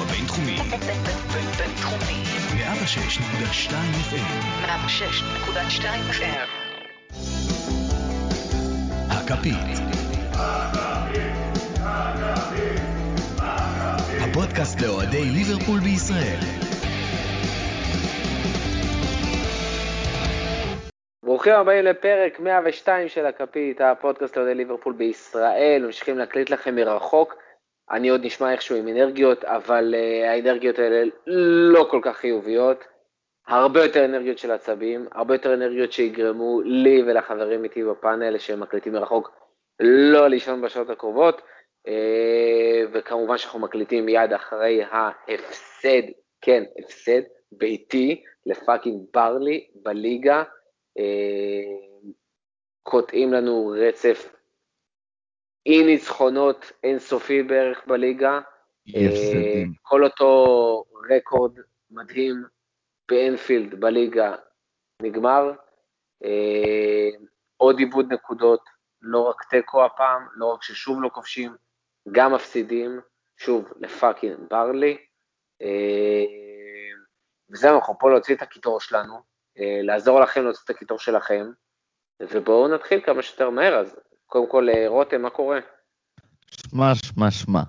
הבינתחומי. בינתחומי. 106.2 FM. 106.2 FM. הכפית. הפודקאסט לאוהדי ליברפול בישראל. ברוכים הבאים לפרק 102 של הכפית, הפודקאסט לאוהדי ליברפול בישראל, ממשיכים להקליט לכם מרחוק. אני עוד נשמע איכשהו עם אנרגיות, אבל uh, האנרגיות האלה לא כל כך חיוביות. הרבה יותר אנרגיות של עצבים, הרבה יותר אנרגיות שיגרמו לי ולחברים איתי בפאנל שהם מקליטים מרחוק לא לישון בשעות הקרובות, uh, וכמובן שאנחנו מקליטים מיד אחרי ההפסד, כן, הפסד ביתי לפאקינג ברלי בליגה. Uh, קוטעים לנו רצף אי ניצחונות אינסופי בערך בליגה. אה, כל אותו רקורד מדהים באנפילד בליגה נגמר. אה, עוד איבוד נקודות, לא רק תיקו הפעם, לא רק ששוב לא כובשים, גם מפסידים, שוב, לפאקינג ברלי. אה, וזהו, אנחנו פה להוציא את הקיטור שלנו, לעזור לכם להוציא את הקיטור שלכם, ובואו נתחיל כמה שיותר מהר, אז קודם כל, אה, רותם, מה קורה? שמע, שמע, שמע.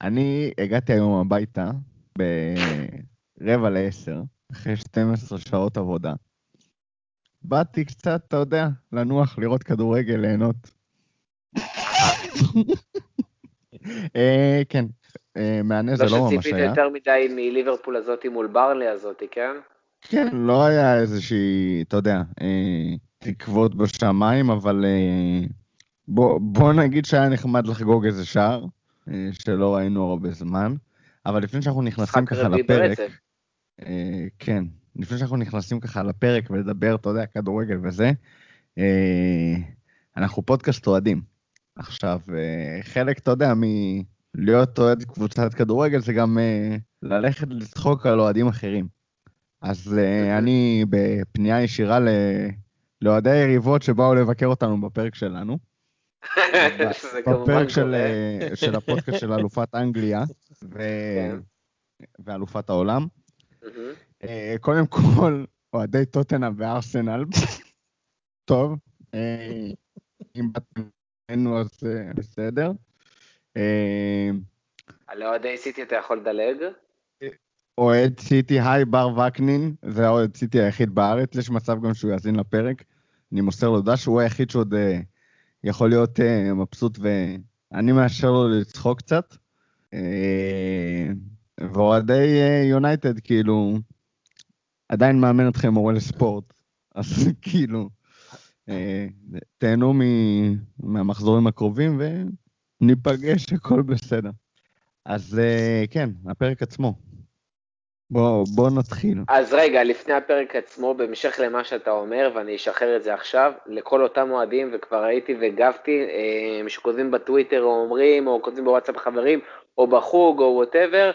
אני הגעתי היום הביתה ברבע לעשר, אחרי 12 שעות עבודה. באתי קצת, אתה יודע, לנוח, לראות כדורגל, ליהנות. אה, כן, אה, מהנה זה לא לא ממש שציפית היה. יותר מדי מליברפול הזאתי מול ברלי הזאתי, כן? כן, לא היה איזושהי, אתה יודע, תקוות בשמיים, אבל אה, בוא, בוא נגיד שהיה נחמד לחגוג איזה שער, אה, שלא ראינו הרבה זמן. אבל לפני שאנחנו נכנסים ככה לפרק, ברצף. אה, כן, לפני שאנחנו נכנסים ככה לפרק ולדבר, אתה יודע, כדורגל וזה, אה, אנחנו פודקאסט אוהדים. עכשיו, אה, חלק, אתה יודע, מלהיות אוהד קבוצת כדורגל זה גם אה, ללכת לצחוק על אוהדים אחרים. אז אה, אני בפנייה ישירה ל- לאוהדי היריבות שבאו לבקר אותנו בפרק שלנו. בפרק של. אה, של הפודקאסט של אלופת אנגליה ו... כן. ואלופת העולם. אה, קודם כל, אוהדי טוטנאם וארסנל, טוב, אה, אם באתם אלינו אז בסדר. על אוהדי סיטי אתה יכול לדלג? אוהד סיטי, היי בר וקנין, זה האוהד סיטי היחיד בארץ, יש מצב גם שהוא יאזין לפרק. אני מוסר לו דש, הוא היחיד שעוד אה, יכול להיות אה, מבסוט ואני מאשר לו לצחוק קצת. אה, ואוהדי יונייטד, כאילו, עדיין מאמן אתכם מורה לספורט, אז כאילו, תהנו מהמחזורים הקרובים וניפגש, הכל בסדר. אז כן, הפרק עצמו. בוא, בוא נתחיל. אז רגע, לפני הפרק עצמו, בהמשך למה שאתה אומר, ואני אשחרר את זה עכשיו, לכל אותם אוהדים, וכבר ראיתי והגבתי, אה, שכותבים בטוויטר או אומרים, או כותבים בוואטסאפ חברים, או בחוג, או whatever,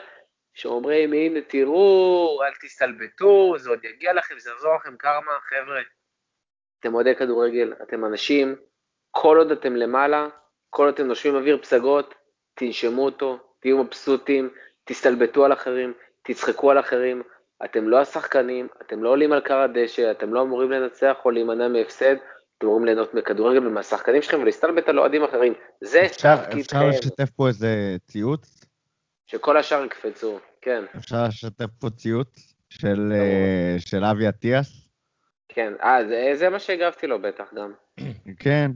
שאומרים, הנה תראו, אל תסתלבטו, זה עוד יגיע לכם, זה יחזור לכם קרמה, חבר'ה. אתם אוהדי כדורגל, אתם אנשים, כל עוד אתם למעלה, כל עוד אתם נושמים אוויר פסגות, תנשמו אותו, תהיו מבסוטים, תסתלבטו על אחרים, תצחקו על אחרים, אתם לא השחקנים, אתם לא עולים על כר הדשא, אתם לא אמורים לנצח או להימנע מהפסד, אתם אמורים ליהנות מכדורגל ומהשחקנים שלכם ולהסתלבט על אוהדים אחרים. זה אפשר, אפשר תפקידכם, לשתף פה איזה ציוץ? שכל השאר יקפצו, כן, אפשר לשתף פה ציוץ של, אה, של אבי אטיאס? כן. אה, זה, זה מה שהגבתי לו בטח גם. כן.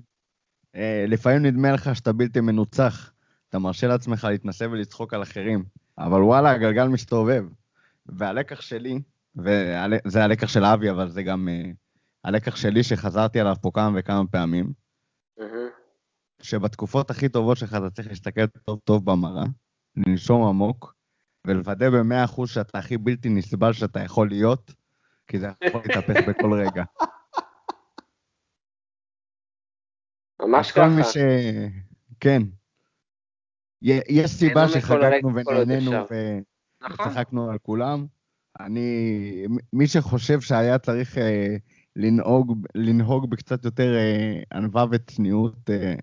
אה, לפעמים נדמה לך שאתה בלתי מנוצח. אתה מרשה לעצמך להתנסה ולצחוק על אחרים. אבל וואלה, הגלגל מסתובב. והלקח שלי, וזה הלקח של אבי, אבל זה גם אה, הלקח שלי שחזרתי עליו פה כמה וכמה פעמים, מהמם. שבתקופות הכי טובות שלך אתה צריך להסתכל טוב טוב במראה, לנשום עמוק, ולוודא במאה אחוז שאתה הכי בלתי נסבל שאתה יכול להיות, כי זה יכול להתהפך בכל רגע. ממש ככה. ש... כן. יש סיבה שחגגנו ונהנינו. נכון. וצחקנו על כולם. אני, מי שחושב שהיה צריך אה, לנהוג, לנהוג בקצת יותר אה, ענווה וצניעות, אה,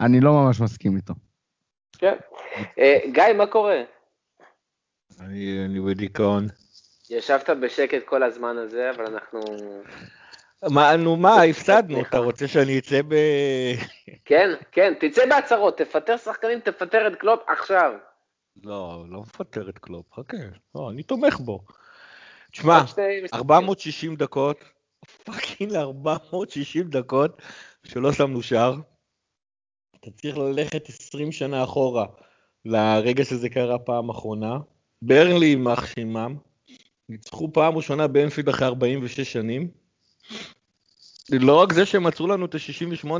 אני לא ממש מסכים איתו. כן. אה, גיא, מה קורה? אני אני בדיכאון. ישבת בשקט כל הזמן הזה, אבל אנחנו... מה, נו מה, הפסדנו. אתה רוצה שאני אצא ב... כן, כן, תצא בהצהרות, תפטר שחקנים, תפטר את קלופ עכשיו. לא, לא מפטר את קלופ, חכה. לא, אני תומך בו. תשמע, עוד שני משחקים. 460 דקות, fucking 460 דקות שלא שמנו שער. אתה צריך ללכת 20 שנה אחורה לרגע שזה קרה פעם אחרונה. ברנלי יימח שמם. ניצחו פעם ראשונה באנפילד אחרי 46 שנים. לא רק זה שהם עצרו לנו את ה-68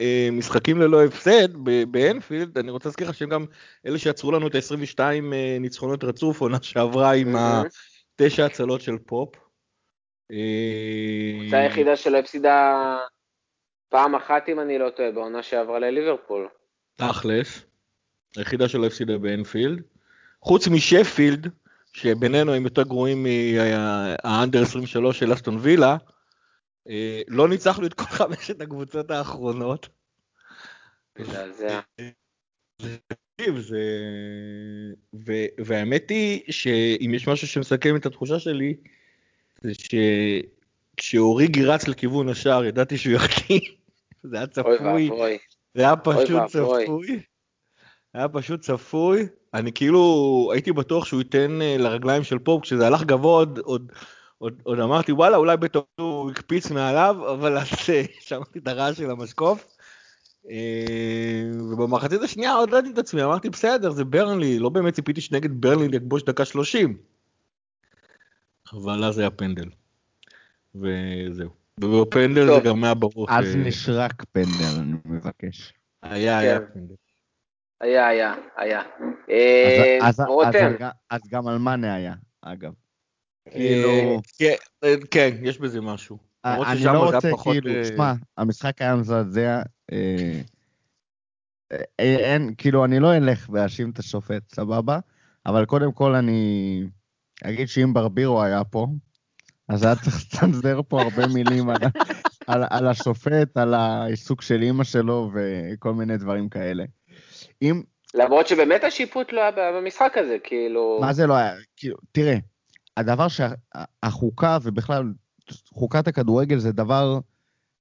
אה, משחקים ללא הפסד באנפילד, אני רוצה להזכיר לך שהם גם אלה שעצרו לנו את ה-22 אה, ניצחונות רצוף, עונה שעברה עם. התשע הצלות של פופ. אה, הקבוצה היחידה שלא הפסידה פעם אחת, אם אני לא טועה, בעונה שעברה לליברפול. תכלס, היחידה שלא הפסידה באנפילד. חוץ משפילד, שבינינו הם יותר גרועים מהאנדר 23 של אסטון וילה, אה, לא ניצחנו את כל חמשת הקבוצות האחרונות. מזעזע. זה... ו... והאמת היא שאם יש משהו שמסכם את התחושה שלי, זה שכשאוריגי רץ לכיוון השער ידעתי שהוא יחטיא. זה היה צפוי. זה היה פשוט. צפוי. היה פשוט צפוי. אני כאילו הייתי בטוח שהוא ייתן אה, לרגליים של פופ, כשזה הלך גבוה עוד, עוד, עוד, עוד אמרתי וואלה אולי בטוח הוא הקפיץ מעליו, אבל אז אה, שמעתי את הרעש של המשקוף. אה, ובמחצית השנייה עוד לא ידעתי את עצמי, אמרתי בסדר זה ברנלי, לא באמת ציפיתי שנגד ברנלי יכבוש דקה 30. אבל אז היה פנדל. וזהו. ובפנדל. זה גם היה ברור. אז נשרק פנדל, אני מבקש. היה, היה כן. פנדל. היה, היה, היה. אה, אז- אז- רותם, אז- אז גם על מאנה היה, אגב. כאילו, אה, כן, אה, כן, יש בזה משהו. אני לא רוצה, כאילו, אה, שמע, המשחק היה מזעזע. אה, אה, אין, כאילו, אני לא אלך ואאשים את השופט, סבבה? אבל קודם כל אני אגיד שאם ברבירו היה פה, אז היה צריך לצנזר פה הרבה מילים על, ה- על, על השופט, על העיסוק של אימא שלו וכל מיני דברים כאלה. אם, למרות שבאמת השיפוט לא היה במשחק הזה, כאילו... מה זה לא היה? כאילו, תראה, הדבר שהחוקה ובכלל חוקת הכדורגל זה דבר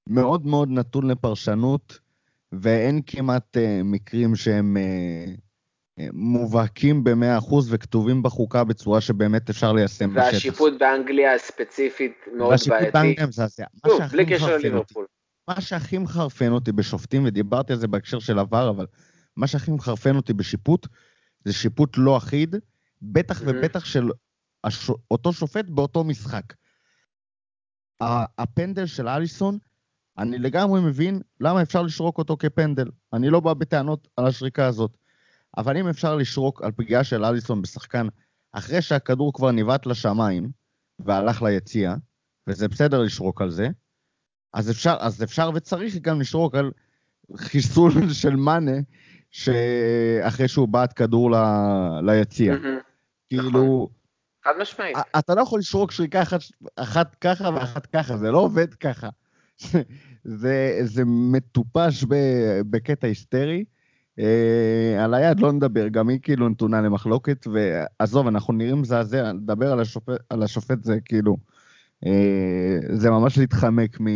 מאוד מאוד נתון לפרשנות, ואין כמעט uh, מקרים שהם uh, uh, מובהקים ב-100% וכתובים בחוקה בצורה שבאמת אפשר ליישם בשטח. והשיפוט באנגליה ספציפית מאוד והשיפוט בעייתי. באנגליה מזעזע. שוב, שהכי בלי קשר לליברפול. מה שהכי מחרפן אותי בשופטים, ודיברתי על זה בהקשר של עבר, אבל מה שהכי מחרפן אותי בשיפוט, זה שיפוט לא אחיד, בטח מהמם. ובטח של הש... אותו שופט באותו משחק. הפנדל של אליסון, אני לגמרי מבין למה אפשר לשרוק אותו כפנדל. אני לא בא בטענות על השריקה הזאת. אבל אם אפשר לשרוק על פגיעה של אליסון בשחקן אחרי שהכדור כבר ניווט לשמיים והלך ליציאה, וזה בסדר לשרוק על זה, אז אפשר, אז אפשר וצריך גם לשרוק על חיסול של מאנה, שאחרי שהוא בעט כדור ל... מהמם. כאילו, חד משמעית. אתה לא יכול לשרוק שריקה אחת, אחת ככה ואחת ככה, זה לא עובד ככה. זה, זה מטופש ב, בקטע היסטרי. אה, על היד לא נדבר, גם היא כאילו נתונה למחלוקת, ועזוב, אנחנו נראים מזעזע, לדבר על השופט, על השופט זה כאילו, אה, זה ממש להתחמק מ,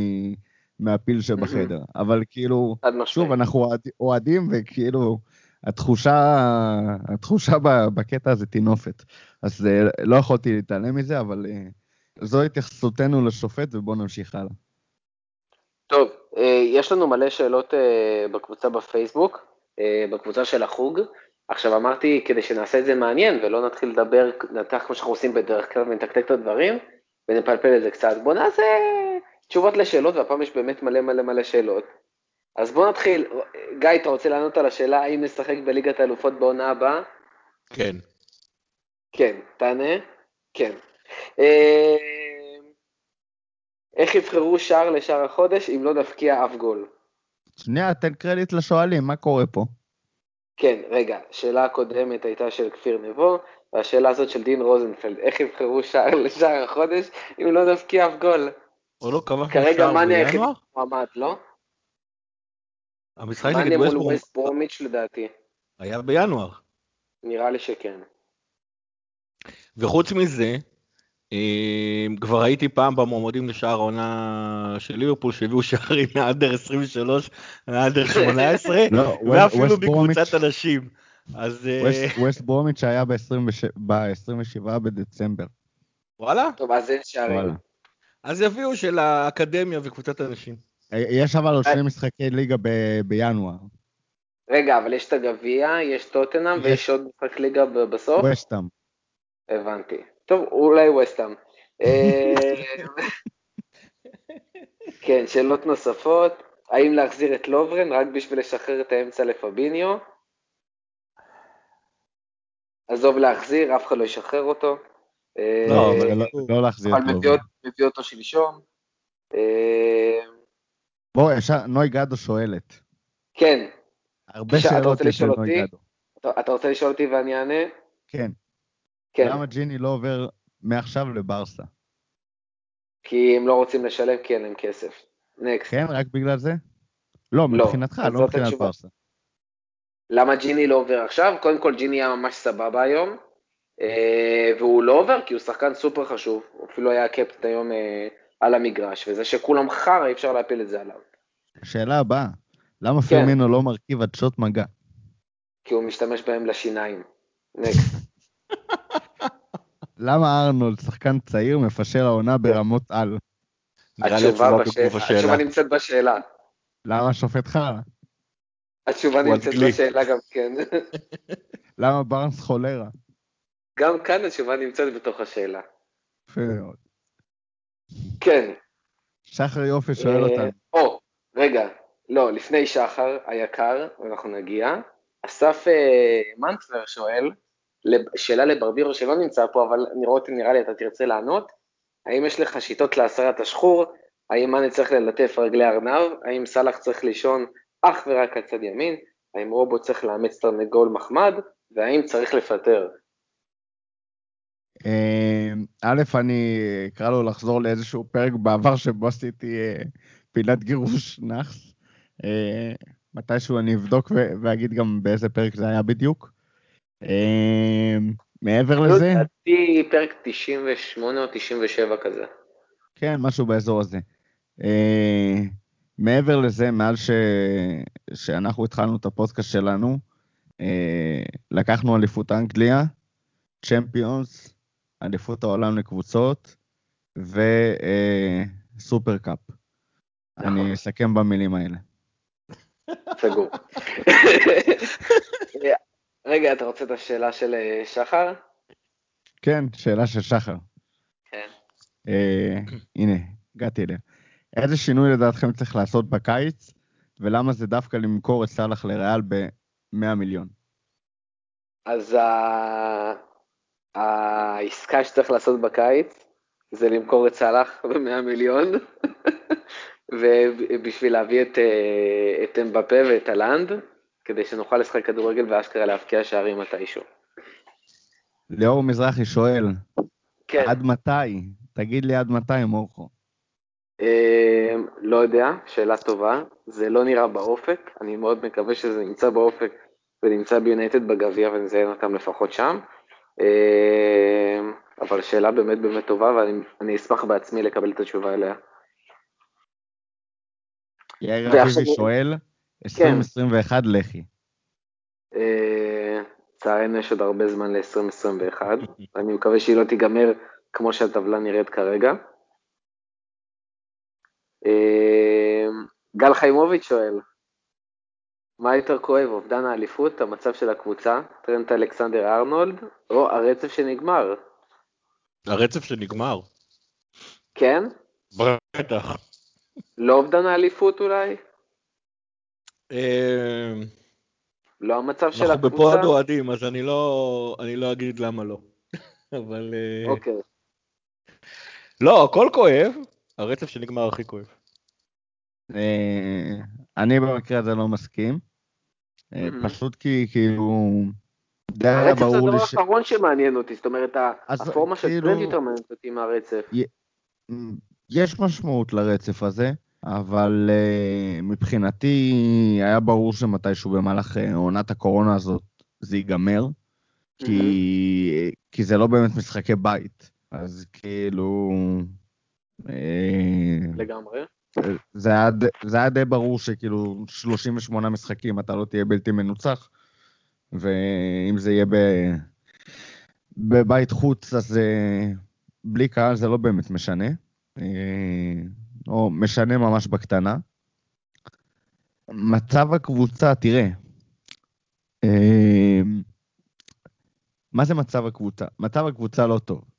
מהפיל שבחדר. אבל כאילו. שוב, אנחנו אוהד- אוהדים, וכאילו, התחושה, התחושה בקטע הזה טינופת. אז אה, לא יכולתי להתעלם מזה, אבל אה, זו התייחסותנו לשופט, ובואו נמשיך הלאה. טוב, אה, יש לנו מלא שאלות בקבוצה בפייסבוק, בקבוצה של החוג. עכשיו אמרתי, כדי שנעשה את זה מעניין ולא נתחיל לדבר, נתח כמו שאנחנו עושים בדרך כלל ונתקתק את הדברים, ונפלפל את זה קצת. בואו נעשה תשובות לשאלות, והפעם יש באמת מלא מלא מלא שאלות. אז בואו נתחיל. גיא, אתה רוצה לענות על השאלה האם נשחק בליגת האלופות בעונה הבאה? כן. כן, תענה. כן. אה, איך יבחרו שער לשער החודש אם לא נבקיע אף גול? שנייה, תן קרדיט לשואלים, מה קורה פה? כן, רגע, השאלה הקודמת הייתה של כפיר נבו, והשאלה הזאת של דין רוזנפלד, איך יבחרו שער לשער החודש אם לא נבקיע אף גול? או לא כבשנו כרגע מאני היחיד? מועמד, לא? המשחק נגד מול ווסטברום ווסט ברומיץ' לדעתי. היה בינואר. נראה לי שכן. וחוץ מזה, אה, כבר הייתי פעם במועמדים לשער העונה של ליברפול שהביאו שערים מהאנדר 23 מהאנדר 18 לא, ואפילו ווסט מקבוצת אנשים. אז אה, ווסט- ווסט ברומיץ' היה ב-27 בדצמבר. וואלה, טוב, אז אין שערים. אז יביאו של האקדמיה וקבוצת אנשים. יש אבל עוד שני משחקי ליגה ב- בינואר. רגע, אבל יש את הגביע, יש טוטנאם יש. ויש עוד משחק ליגה ב- בסוף? ווסטאם. הבנתי. טוב, אולי ווסטהאם. אה, כן, שאלות נוספות. האם להחזיר את לוברן רק בשביל לשחרר את האמצע לפביניו? עזוב להחזיר, אף אחד לא ישחרר אותו. אה, לא, אבל- לא- לא להחזיר אבל את מביא. אותו- אותו שלשום. אה, בוא, ישר, נוי גדו שואלת. כן, הרבה שאלות יש לנוי? גדו. אתה רוצה לשאול אותי ואני אענה? כן. כן, למה ג'יני לא עובר מעכשיו לברסה? כי הם לא רוצים לשלם כי אין להם כסף. נקסט. כן, רק בגלל זה? לא, לא, מבחינתך, לא מבחינת. ברסה. למה ג'יני לא עובר עכשיו? קודם כל ג'יני היה ממש סבבה היום, אה, והוא לא עובר כי הוא שחקן סופר חשוב, הוא אפילו היה קפטן היום אה, על המגרש, וזה שכולם חרא אי אפשר להפיל את זה עליו, השאלה הבאה, למה כן. פרמינו לא מרכיב עדשות מגע? כי הוא משתמש בהם לשיניים. נקסט. למה ארנולד, שחקן צעיר, מפשל העונה ברמות על? התשובה בגוף התשובה. נמצאת בשאלה, למה שופט חרא? התשובה נמצאת. בשאלה גם כן, למה בארנס חולרה? גם כאן התשובה נמצאת בתוך השאלה. יפה מאוד. כן. שחר יופי שואל אה, אותנו. או, רגע, לא, לפני שחר היקר, ואנחנו נגיע, אסף אה, מנצלר שואל, שאלה לברבירו שלא נמצא פה, אבל נראות, נראה לי אתה תרצה לענות, האם יש לך שיטות להסרת השחור? האם מאני צריך ללטף רגלי ארנב? האם סאלח צריך לישון אך ורק על צד ימין? האם רובו צריך לאמץ תרנגול מחמד? והאם צריך לפטר? אה, א', אני אקרא לו לחזור לאיזשהו פרק בעבר שבו עשיתי אה, פינת גירוש נאחס. אה, מתישהו אני אבדוק ואגיד גם באיזה פרק זה היה בדיוק. מעבר לזה, לדעתי פרק 98 או 97 כזה. כן, משהו באזור הזה. מעבר לזה, מאז ש... שאנחנו התחלנו את הפודקאסט שלנו, לקחנו אליפות אנגליה, צ'מפיונס, אליפות העולם לקבוצות וסופר קאפ. נכון. אני אסכם במילים האלה. סגור. רגע, אתה רוצה את השאלה של אה, שחר? כן, שאלה של שחר. כן. אה, הנה, הגעתי אליה. איזה שינוי לדעתכם צריך לעשות בקיץ, ולמה זה דווקא למכור את סאלח לריאל ב-100 מיליון? אז העסקה שצריך לעשות בקיץ זה למכור את סאלח ב-100 מיליון, ובשביל להביא את, אה, את אמבפה ואת הלנד, כדי שנוכל לשחק כדורגל ואשכרה להבקיע שערים מתישהו. ליאור מזרחי שואל, כן, עד מתי? תגיד לי עד מתי, מורכו. אה, לא יודע, שאלה טובה, זה לא נראה באופק, אני מאוד מקווה שזה נמצא באופק ונמצא ביונייטד בגביע ונזיין אותם לפחות שם. אה, אבל שאלה באמת באמת טובה ואני אני אשמח בעצמי לקבל את התשובה אליה. יאיר אביבי שואל, 2021 לחי. אה, לצערנו יש עוד הרבה זמן ל-2021, אני מקווה שהיא לא תיגמר כמו שהטבלה נראית כרגע. אה, גל חיימוביץ' שואל, מה יותר כואב, אובדן האליפות, המצב של הקבוצה, טרנט אלכסנדר ארנולד, או הרצף שנגמר? הרצף שנגמר. כן? בטח. לא אובדן האליפות אולי? אה, לא המצב של אנחנו הקבוצה? בפוד אוהדים, אז אני לא אני לא אגיד למה לא. אבל... אה, אוקיי. לא, הכל כואב, הרצף שנגמר הכי כואב. אה, אני במקרה הזה לא מסכים. אה, Mhm. פשוט כי כאילו... די היה הרצף זה הדבר. האחרון שמעניין אותי, זאת אומרת, אז הפורמה של כאילו- טרנד יותר מעניינת אותי מהרצף. יש משמעות לרצף הזה, אבל uh, מבחינתי היה ברור שמתישהו במהלך uh, עונת הקורונה הזאת זה ייגמר, כי, כי זה לא באמת משחקי בית. אז כאילו... אה, לגמרי. זה היה, זה היה די ברור שכאילו 38 משחקים אתה לא תהיה בלתי מנוצח, ואם זה יהיה ב, בבית חוץ אז בלי קהל זה לא באמת משנה, אה, או משנה ממש בקטנה. מצב הקבוצה, תראה, אה, מה זה מצב הקבוצה? מצב הקבוצה לא טוב.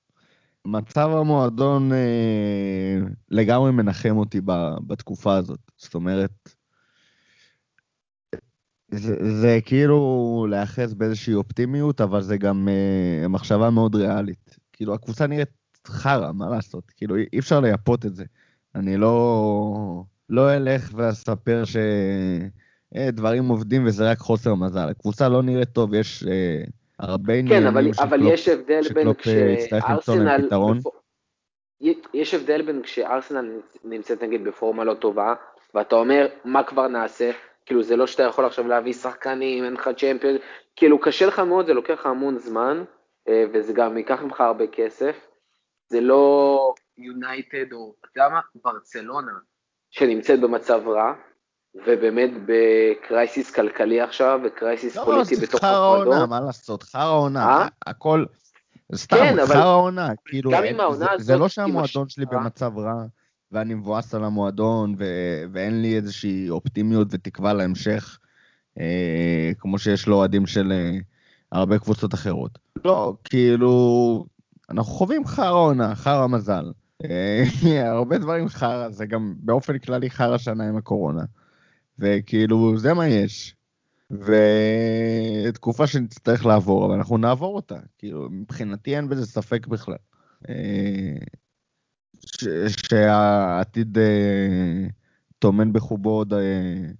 מצב המועדון אה, לגמרי מנחם אותי ב, בתקופה הזאת. זאת אומרת, זה, זה כאילו להיאחז באיזושהי אופטימיות, אבל זה גם אה, מחשבה מאוד ריאלית. כאילו, הקבוצה נראית חרא, מה לעשות? כאילו, אי אפשר לייפות את זה. אני לא, לא אלך ואספר שדברים עובדים וזה רק חוסר מזל. הקבוצה לא נראית טוב, יש אה, הרבה כן, עניינים אבל, אבל שקלופ- יש הבדל בין שקלופ, אה, יצטרך למצוא להם כשארסנל... יש הבדל בין כשארסנל נמצאת נגיד בפורמה לא טובה, ואתה אומר, מה כבר נעשה? כאילו, זה לא שאתה יכול עכשיו להביא שחקנים, אין לך champion, כאילו, קשה לך מאוד, זה לוקח לך המון זמן, אה, וזה גם ייקח ממך הרבה כסף. זה לא יונייטד או, אתה יודע מה? ברצלונה, שנמצאת במצב רע, ובאמת ב crisis כלכלי עכשיו, ו crisis לא, פוליטי זה בתוך חרא עונה, המועדון. מה לעשות? חרא עונה. אה? הכל, סתם, כן, אבל חרא עונה. כאילו, העונה זה- זה לא שהמועדון שלי משאירה- במצב רע, ואני מבואס על המועדון, ו- ואין לי איזושהי אופטימיות ותקווה להמשך, אה, כמו שיש לאוהדים של אה, הרבה קבוצות אחרות. לא, כאילו, אנחנו חווים חרא עונה, חרא מזל. אה, הרבה דברים חרא, זה גם באופן כללי חרא שנה עם הקורונה. וכאילו, זה מה יש. ותקופה שנצטרך לעבור, אבל אנחנו נעבור אותה. כאילו, מבחינתי אין בזה ספק בכלל. אה, ש- שהעתיד אה, טומן בחובו עוד אה,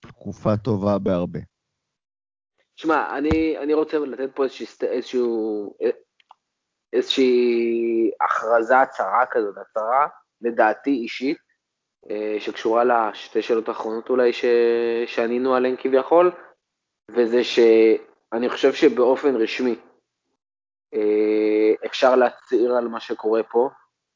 תקופה טובה בהרבה. שמע, אני, אני רוצה לתת פה איזושהי, סט- איזשהו, איזושהי הכרזה, הצהרה כזאת, הצהרה, לדעתי אישית, אה, שקשורה לשתי שאלות האחרונות אולי ש, שענינו עליהן כביכול, וזה שאני חושב שבאופן רשמי אה, אפשר להצהיר על מה שקורה פה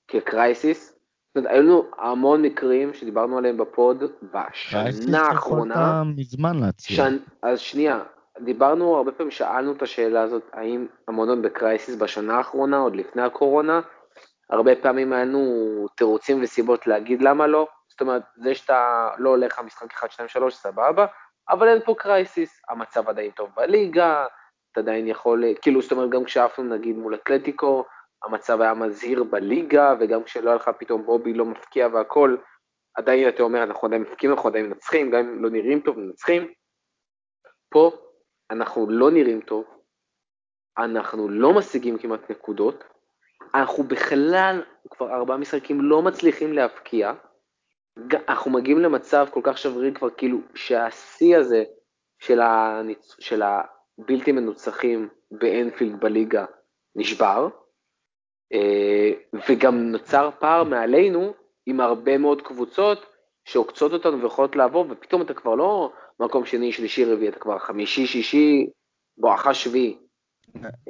כ crisis. זאת אומרת, היו לנו המון מקרים שדיברנו עליהם ב pod בשנה האחרונה. מזמן להציע. שנ... אז שנייה, דיברנו, הרבה פעמים שאלנו את השאלה הזאת, האם המועדון ב crisis בשנה האחרונה, עוד לפני הקורונה, הרבה פעמים היה לנו תירוצים וסיבות להגיד למה לא, זאת אומרת, זה שאתה לא הולך למשחק 1, 2, 3, סבבה, אבל אין פה crisis, המצב עדיין טוב בליגה, אתה עדיין יכול, כאילו, זאת אומרת, גם כשעפנו נגיד מול אתלטיקו, המצב היה מזהיר בליגה, וגם כשלא היה לך פתאום בובי לא מפקיע והכל, עדיין אתה אומר, אנחנו עדיין מפקיעים, אנחנו עדיין מנצחים, גם אם לא נראים טוב, מנצחים. פה אנחנו לא נראים טוב, אנחנו לא משיגים כמעט נקודות, אנחנו בכלל כבר ארבעה משחקים לא מצליחים להבקיע, ג- אנחנו מגיעים למצב כל כך שברירי כבר כאילו שהשיא הזה של, הניצ... של הבלתי מנוצחים באנפילד בליגה נשבר, אה, וגם נוצר פער מעלינו עם הרבה מאוד קבוצות שעוקצות אותנו ויכולות לעבור, ופתאום אתה כבר לא מקום שני, שלישי, רביעי, אתה כבר חמישי, שישי, בואכה שביעי.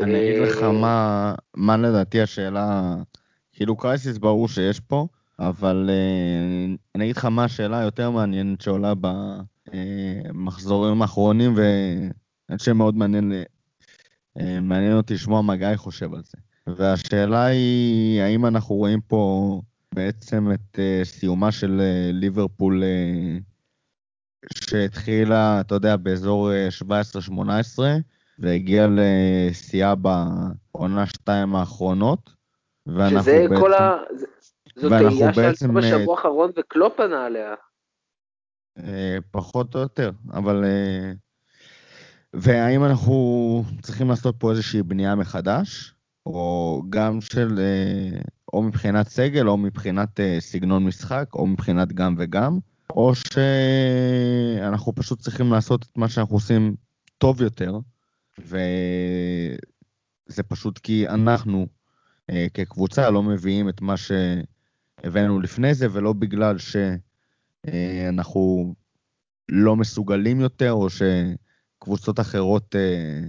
אני אגיד לך אה, מה, מה לדעתי השאלה, כאילו קרייסיס ברור שיש פה, אבל אה, אני אגיד לך מה השאלה היותר מעניינת שעולה במחזורים האחרונים, ואני חושב שמאוד מעניין, אה, מעניין אותי לשמוע מה גיא חושב על זה. והשאלה היא, האם אנחנו רואים פה בעצם את אה, סיומה של אה, ליברפול אה, שהתחילה, אתה יודע, באזור אה, 17-18, והגיעה לשיאה בעונה שתיים האחרונות, ואנחנו שזה בעצם... כל ה... ואנחנו תהייה שעלתה בשבוע האחרון וקלופ ענה עליה. אה, פחות או יותר, אבל... אה, והאם אנחנו צריכים לעשות פה איזושהי בנייה מחדש, או גם של... אה, או מבחינת סגל, או מבחינת אה, סגנון משחק, או מבחינת גם וגם, או שאנחנו פשוט צריכים לעשות את מה שאנחנו עושים טוב יותר, וזה פשוט כי אנחנו אה, כקבוצה לא מביאים את מה הבאנו לפני זה, ולא בגלל שאנחנו לא מסוגלים יותר, או שקבוצות אחרות אה,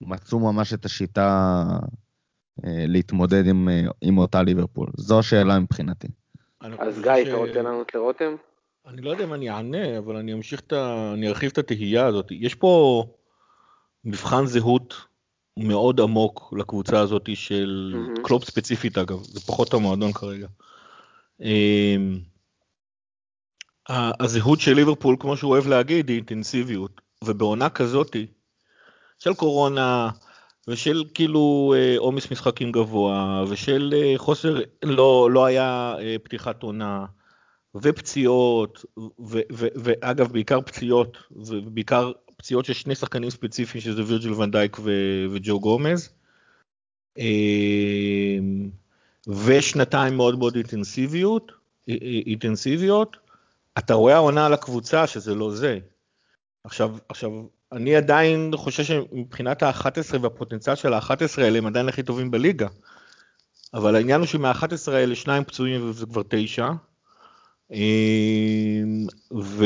מצאו ממש את השיטה אה, להתמודד עם, אה, עם אותה ליברפול. זו השאלה מבחינתי. אז גיא, ש- אתה רוצה לענות לרותם? אני לא יודע אם אני אענה, אבל אני אמשיך את ה... אני ארחיב את התהייה הזאת. יש פה מבחן זהות מאוד עמוק לקבוצה הזאת של. קלופ ספציפית אגב, זה פחות המועדון כרגע. אמ, הזהות של ליברפול, כמו שהוא אוהב להגיד, היא אינטנסיביות. ובעונה כזאתי, של קורונה, ושל כאילו אה, עומס משחקים גבוה, ושל אה, חוסר, לא, לא היה אה, פתיחת עונה, ופציעות, ו- ו- ואגב בעיקר פציעות, ובעיקר פציעות של שני שחקנים ספציפיים שזה וירג'יל ונדייק ו- וג'ו גומז. ושנתיים מאוד מאוד אינטנסיביות, אינטנסיביות, אתה רואה העונה על הקבוצה שזה לא זה. עכשיו, עכשיו, אני עדיין חושב שמבחינת ה-11 והפוטנציאל של ה-11 האלה הם עדיין הכי טובים בליגה. אבל העניין הוא שמה-11 האלה שניים פצועים וזה כבר תשע. אמ, ו,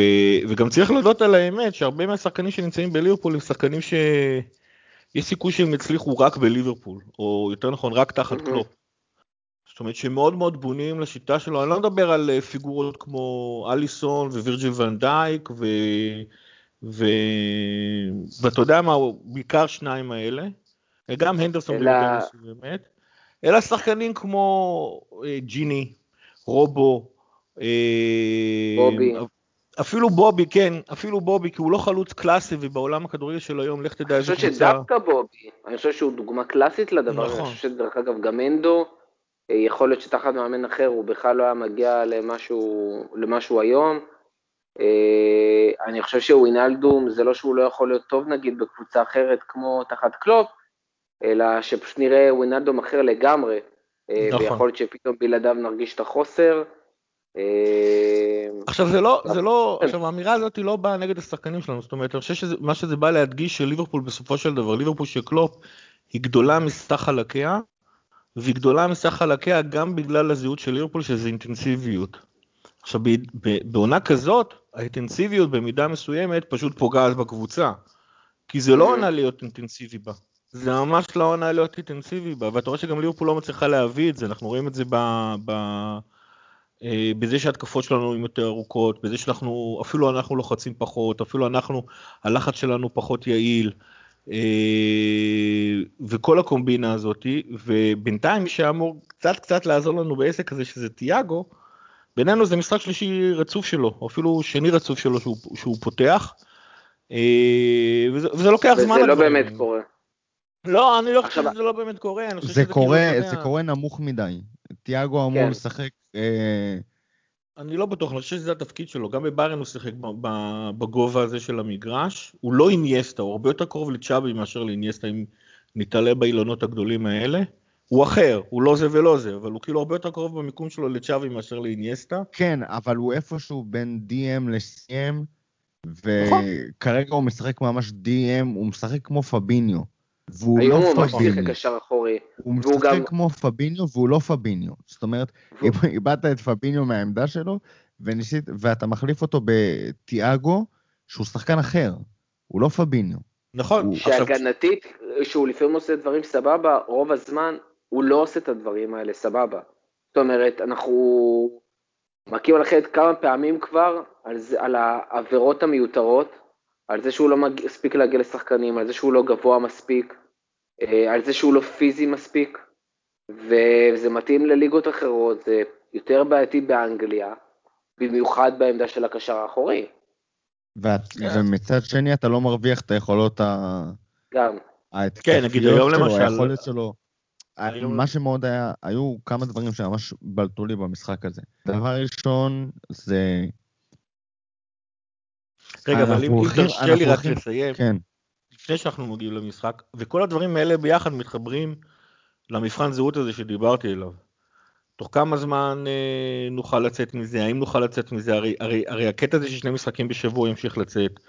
וגם צריך להודות על האמת שהרבה מהשחקנים שנמצאים בליברפול הם שחקנים שיש סיכוי שהם יצליחו רק בליברפול, או יותר נכון רק תחת. קלופ. זאת אומרת שהם מאוד מאוד בונים לשיטה שלו, אני לא מדבר על אה, פיגורות כמו אליסון ווירג'יל ונדייק ו... ו... ואתה יודע מה, בעיקר שניים האלה, גם הנדרסון אלא- מסוימת, אלא שחקנים כמו אה, ג'יני, רובו, אה, בובי. אפילו בובי, כן, אפילו בובי, כי הוא לא חלוץ קלאסי, ובעולם הכדורגל של היום, לך תדע אני איזה חושב קבוצה. שדווקא בובי, אני חושב שהוא דוגמה קלאסית לדבר נכון. אני חושב שדרך אגב גם אנדו, יכול להיות שתחת מאמן אחר הוא בכלל לא היה מגיע למשהו, למשהו היום. אה, אני חושב שווינלדום זה לא שהוא לא יכול להיות טוב נגיד בקבוצה אחרת כמו תחת קלופ, אלא שפשוט נראה ווינלדום אחר לגמרי, אה, נכון. ויכול להיות שפתאום בלעדיו נרגיש את החוסר. אה, עכשיו זה לא, זה לא, כן. עכשיו האמירה הזאת היא לא באה נגד השחקנים שלנו, זאת אומרת, אני חושב שמה שזה בא להדגיש שליברפול בסופו של דבר, ליברפול של קלופ, היא גדולה מסך חלקיה, והיא גדולה מסך חלקיה גם בגלל הזהות של ליברפול שזה אינטנסיביות. עכשיו בעונה כזאת, האינטנסיביות במידה מסוימת פשוט פוגעת בקבוצה, כי זה לא Mhm. עונה להיות אינטנסיבי בה. זה ממש לא עונה להיות אינטנסיבי בה, ואתה רואה שגם ליברפול לא מצליחה להביא את זה, אנחנו רואים את זה ב... ב... אה, בזה שההתקפות שלנו הן יותר ארוכות, בזה שאנחנו, אפילו אנחנו לוחצים פחות, אפילו אנחנו, הלחץ שלנו פחות יעיל, וכל הקומבינה הזאתי, ובינתיים מי שאמור קצת קצת לעזור לנו בעסק הזה שזה תיאגו, בינינו זה משחק שלישי רצוף שלו, או אפילו שני רצוף שלו שהוא, שהוא פותח, אה, וזה, וזה לוקח זמן. וזה לא לדברים באמת. קורה. לא, אני לא חושב שזה לא באמת קורה, אני חושב זה שזה קורה, כאילו, זה קורה נמוך מדי. תיאגו אמור כן. לשחק, אה, אני לא בטוח, אני חושב שזה התפקיד שלו, גם בביירן הוא שיחק בגובה הזה של המגרש, הוא לא אינייסטה, הוא הרבה יותר קרוב לצ'אבי מאשר לאינייסטה אם נתעלה באילונות הגדולים האלה. הוא אחר, הוא לא זה ולא זה, אבל הוא כאילו הרבה יותר קרוב במיקום שלו לצ'אבי מאשר לאינייסטה. כן, אבל הוא איפשהו בין DM ל-CM, נכון. וכרגע הוא משחק ממש DM, הוא משחק כמו פביניו. והוא לא הוא ממש שיחק פביניו. אחורי. הוא משחק גם- כמו פביניו והוא לא פביניו. זאת אומרת, איבדת את פביניו מהעמדה שלו, וניסית, ואתה מחליף אותו בתיאגו, שהוא שחקן אחר. הוא לא פביניו. נכון, הוא- שהגנתית, שהוא לפעמים עושה דברים סבבה, רוב הזמן הוא לא עושה את הדברים האלה סבבה. זאת אומרת, אנחנו מכים על החטא כמה פעמים כבר על, זה, על העבירות המיותרות, על זה שהוא לא מספיק להגיע לשחקנים, על זה שהוא לא גבוה מספיק, על זה שהוא לא פיזי מספיק, וזה מתאים לליגות אחרות, זה יותר בעייתי באנגליה, במיוחד בעמדה של הקשר האחורי, ואת, כן. ומצד שני אתה לא מרוויח את היכולות ה... גם. כן, נגיד היום למשל- היכולת שלו. היום- מה שמאוד היה, היו כמה דברים שממש בלטו לי במשחק הזה. דבר ראשון, זה... רגע, אבל אם תרשה לי רק לסיים, כן, לפני שאנחנו מגיעים למשחק, וכל הדברים האלה ביחד מתחברים למבחן זהות הזה שדיברתי עליו. תוך כמה זמן אה, נוכל לצאת מזה, האם נוכל לצאת מזה, הרי, הרי, הרי הקטע הזה ששני משחקים בשבוע ימשיך לצאת.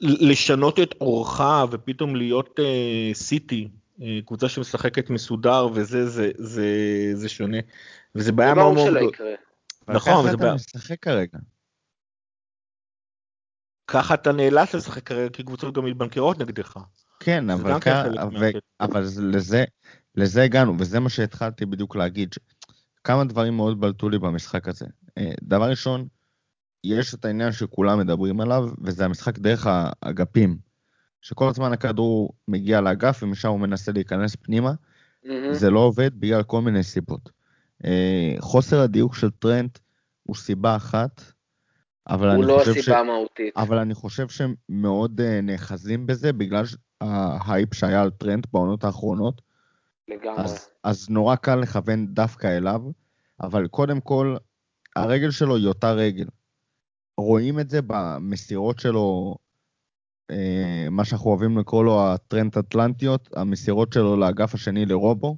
לשנות את אורך ופתאום להיות אה, סיטי, אה, קבוצה שמשחקת מסודר וזה זה, זה, זה שונה. וזה בעיה זה מאוד ברור מאוד שלא גדולה. יקרה. נכון, אבל זה ככה בעיה. אתה משחק כרגע. ככה אתה נאלץ לשחק כרגע כי קבוצות גם מתבנקרות נגדך. כן, אבל, כן כ- ו-. אבל זה- לזה, לזה הגענו, וזה מה שהתחלתי בדיוק להגיד. ש- כמה דברים מאוד בלטו לי במשחק הזה. אה, דבר ראשון, יש את העניין שכולם מדברים עליו, וזה המשחק דרך האגפים. שכל הזמן הכדור מגיע לאגף ומשם הוא מנסה להיכנס פנימה, מהמם. זה לא עובד בגלל כל מיני סיבות. אה, חוסר הדיוק של טרנט הוא סיבה אחת, אבל הוא אני לא חושב ש... הסיבה המהותית. אבל אני חושב שהם מאוד אה, נאחזים בזה בגלל ההייפ שהיה על טרנט בעונות האחרונות, לגמרי. אז, אז נורא קל לכוון דווקא אליו, אבל קודם כל, הרגל שלו היא אותה רגל. רואים את זה במסירות שלו, אה, מה שאנחנו אוהבים לקרוא לו הטרנט אטלנטיות, המסירות שלו לאגף השני לרובו,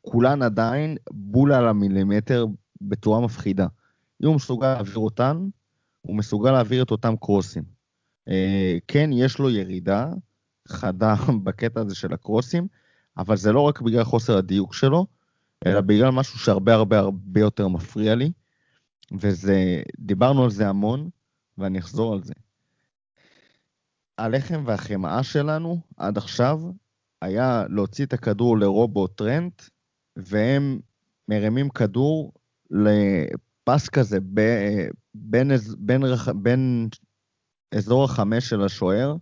כולן עדיין בול על המילימטר בצורה מפחידה. אם הוא מסוגל להעביר אותן, הוא מסוגל להעביר את אותם קרוסים. אה, כן, יש לו ירידה חדה בקטע הזה של הקרוסים, אבל זה לא רק בגלל חוסר הדיוק שלו, אלא בגלל משהו שהרבה הרבה הרבה יותר מפריע לי, וזה, דיברנו על זה המון, ואני אחזור על זה. הלחם והחמאה שלנו עד עכשיו היה להוציא את הכדור לרובו טרנט, והם מרימים כדור לפס כזה ב, בין, בין, רח- בין אזור החמש של השוער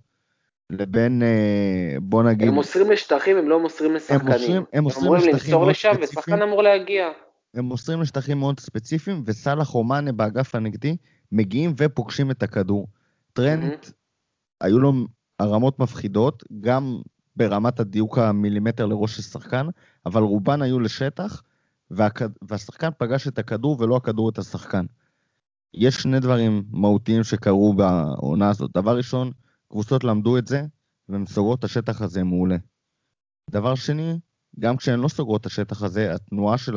לבין, אה, בוא נגיד, הם מוסרים לשטחים, הם לא מוסרים לשחקנים. מוסרים- הם מוסרים אמורים לשטחים למסור לשם. ושחקן אמור להגיע. הם מוסרים לשטחים מאוד ספציפיים, וסאלח או מאנה באגף הנגדי מגיעים ופוגשים את הכדור. טרנט, היו לו הרמות מפחידות, גם ברמת הדיוק המילימטר לראש של שחקן, אבל רובן היו לשטח, והכ... והשחקן פגש את הכדור ולא הכדור את השחקן. יש שני דברים מהותיים שקרו בעונה הזאת. דבר ראשון, קבוצות למדו את זה, והן סוגרות את השטח הזה מעולה. דבר שני, גם כשהן לא סוגרות את השטח הזה, התנועה של